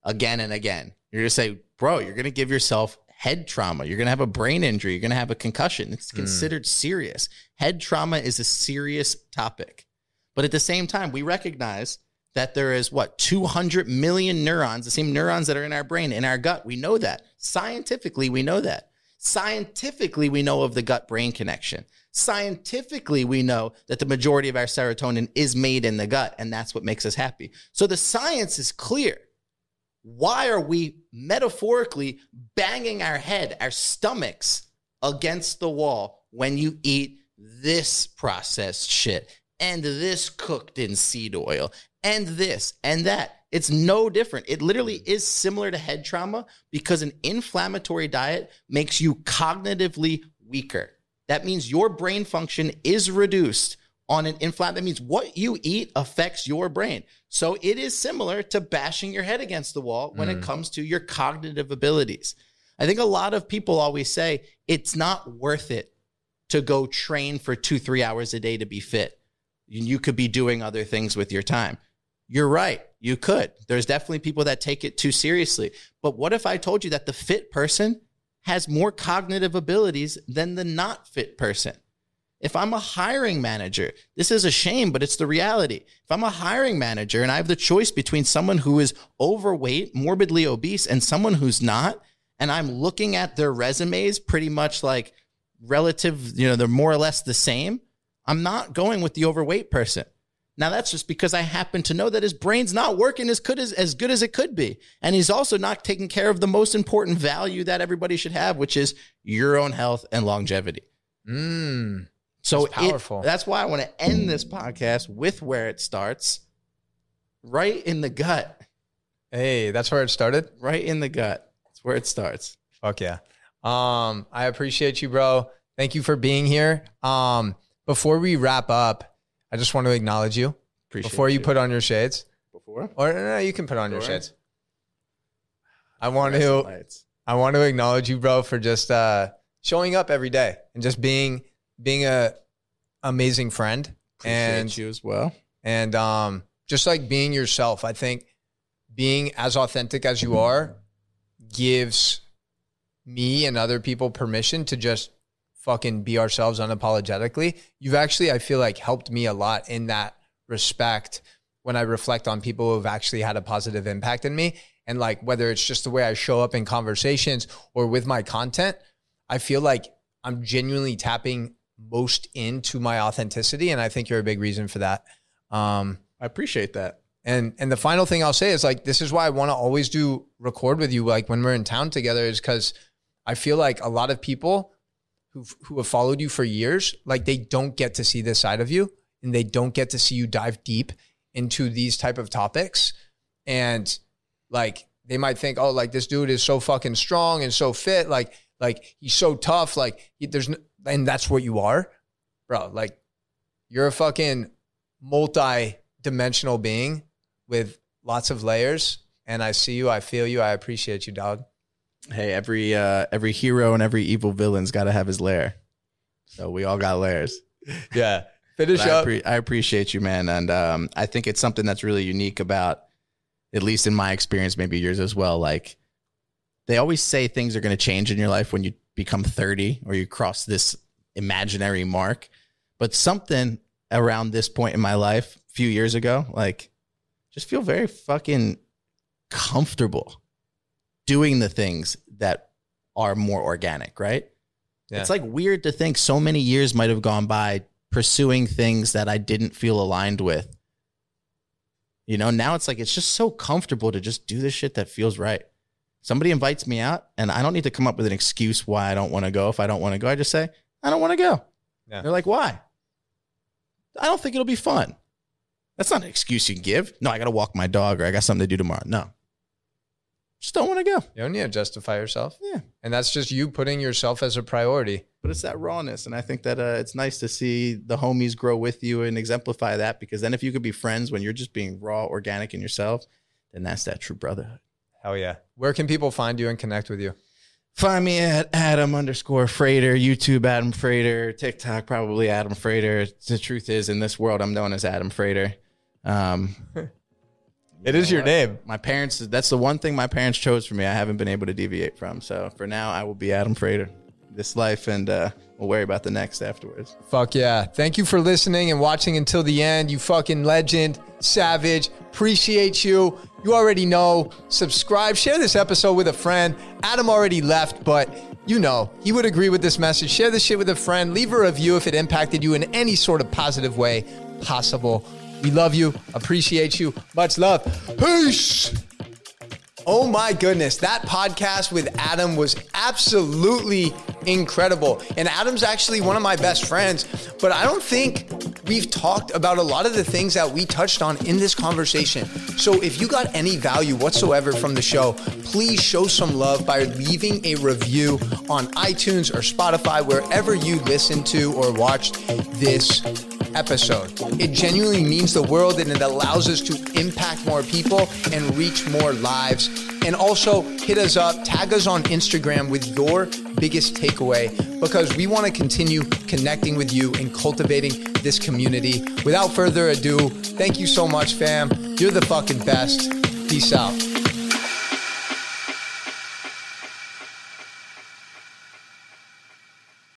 B: again and again, you're gonna say, bro, you're gonna give yourself head trauma. You're going to have a brain injury. You're going to have a concussion. It's considered mm. serious. Head trauma is a serious topic. But at the same time, we recognize that there is what 200 million neurons, the same neurons that are in our brain, in our gut. We know that. Scientifically, we know that. Scientifically, we know of the gut brain connection. Scientifically, we know that the majority of our serotonin is made in the gut, and that's what makes us happy. So the science is clear why are we metaphorically banging our head, our stomachs against the wall when you eat this processed shit and this cooked in seed oil and this and that? It's no different. It literally is similar to head trauma because an inflammatory diet makes you cognitively weaker. That means your brain function is reduced on an inflammation. That means what you eat affects your brain. So it is similar to bashing your head against the wall when mm. it comes to your cognitive abilities. I think a lot of people always say it's not worth it to go train for two, three hours a day to be fit. You could be doing other things with your time. You're right. You could. There's definitely people that take it too seriously. But what if I told you that the fit person has more cognitive abilities than the not fit person? If I'm a hiring manager, this is a shame, but it's the reality. If I'm a hiring manager and I have the choice between someone who is overweight, morbidly obese, and someone who's not, and I'm looking at their resumes pretty much like relative, you know, they're more or less the same, I'm not going with the overweight person. Now that's just because I happen to know that his brain's not working as good as as good as it could be. And he's also not taking care of the most important value that everybody should have, which is your own health and longevity.
A: Mm.
B: So that's powerful. It, that's why I want to end this podcast with where it starts, right in the gut.
A: Hey, that's where it started.
B: Right in the gut. That's where it starts.
A: Fuck yeah. Um, I appreciate you, bro. Thank you for being here. Um, before we wrap up, I just want to acknowledge you. Appreciate before you, you put on your shades.
B: Before?
A: Or no, you can put on before. your shades. I want to I want to acknowledge you, bro, for just uh, showing up every day and just being being a amazing friend
B: Appreciate and you as well.
A: And um, just like being yourself, I think being as authentic as you are gives me and other people permission to just fucking be ourselves unapologetically. You've actually, I feel like, helped me a lot in that respect when I reflect on people who have actually had a positive impact in me. And like whether it's just the way I show up in conversations or with my content, I feel like I'm genuinely tapping most into my authenticity. And I think you're a big reason for that. Um,
B: I appreciate that.
A: and and the final thing I'll say is like this is why I want to always do record with you like when we're in town together is because I feel like a lot of people who who have followed you for years like they don't get to see this side of you and they don't get to see you dive deep into these type of topics. And like they might think oh like this dude is so fucking strong and so fit. Like like he's so tough. Like he, there's no, and that's what you are bro. Like you're a fucking multi-dimensional being with lots of layers. And I see you, I feel you, I appreciate you, dog.
B: Hey, every uh, every hero and every evil villain's got to have his lair. So we all got lairs. <laughs>
A: Yeah. Finish
B: I,
A: up.
B: appre- I appreciate you, man, and um, I think it's something that's really unique about, at least in my experience, maybe yours as well. Like they always say things are going to change in your life when you become thirty or you cross this imaginary mark, but something around this point in my life, a few years ago, like just feel very fucking comfortable doing the things that are more organic, right?
A: Yeah.
B: It's like weird to think so many years might have gone by pursuing things that I didn't feel aligned with. You know, now it's like it's just so comfortable to just do the shit that feels right. Somebody invites me out and I don't need to come up with an excuse why I don't want to go. If I don't want to go, I just say, I don't want to go.
A: Yeah.
B: They're like, why? I don't think it'll be fun. That's not an excuse you can give. No, I got to walk my dog or I got something to do tomorrow. No. Just don't want to go.
A: You don't need to justify yourself.
B: Yeah.
A: And that's just you putting yourself as a priority.
B: But it's that rawness. And I think that uh, it's nice to see the homies grow with you and exemplify that because then if you could be friends when you're just being raw, organic in yourself, then that's that true brotherhood.
A: Hell yeah. Where can people find you and connect with you?
B: Find me at Adam underscore Freighter, YouTube Adam Freighter, TikTok probably Adam Freighter. The truth is, in this world, I'm known as Adam Freighter. Um, <laughs>
A: It is your name.
B: my parents, that's the one thing my parents chose for me. I haven't been able to deviate from. So for now, I will be Adam Freighter this life and uh, we'll worry about the next afterwards.
A: Fuck yeah. Thank you for listening and watching until the end. You fucking legend, savage. Appreciate you. You already know. Subscribe, share this episode with a friend. Adam already left, but you know, he would agree with this message. Share this shit with a friend. Leave a review if it impacted you in any sort of positive way possible. We love you. Appreciate you. Much love. Peace. Oh my goodness, that podcast with Adam was absolutely incredible. And Adam's actually one of my best friends, but I don't think we've talked about a lot of the things that we touched on in this conversation. So if you got any value whatsoever from the show, please show some love by leaving a review on iTunes or Spotify, wherever you listen to or watched this episode. It genuinely means the world and it allows us to impact more people and reach more lives. And also hit us up, tag us on Instagram with your biggest takeaway because we want to continue connecting with you and cultivating this community. Without further ado, thank you so much, fam. You're the fucking best. Peace out.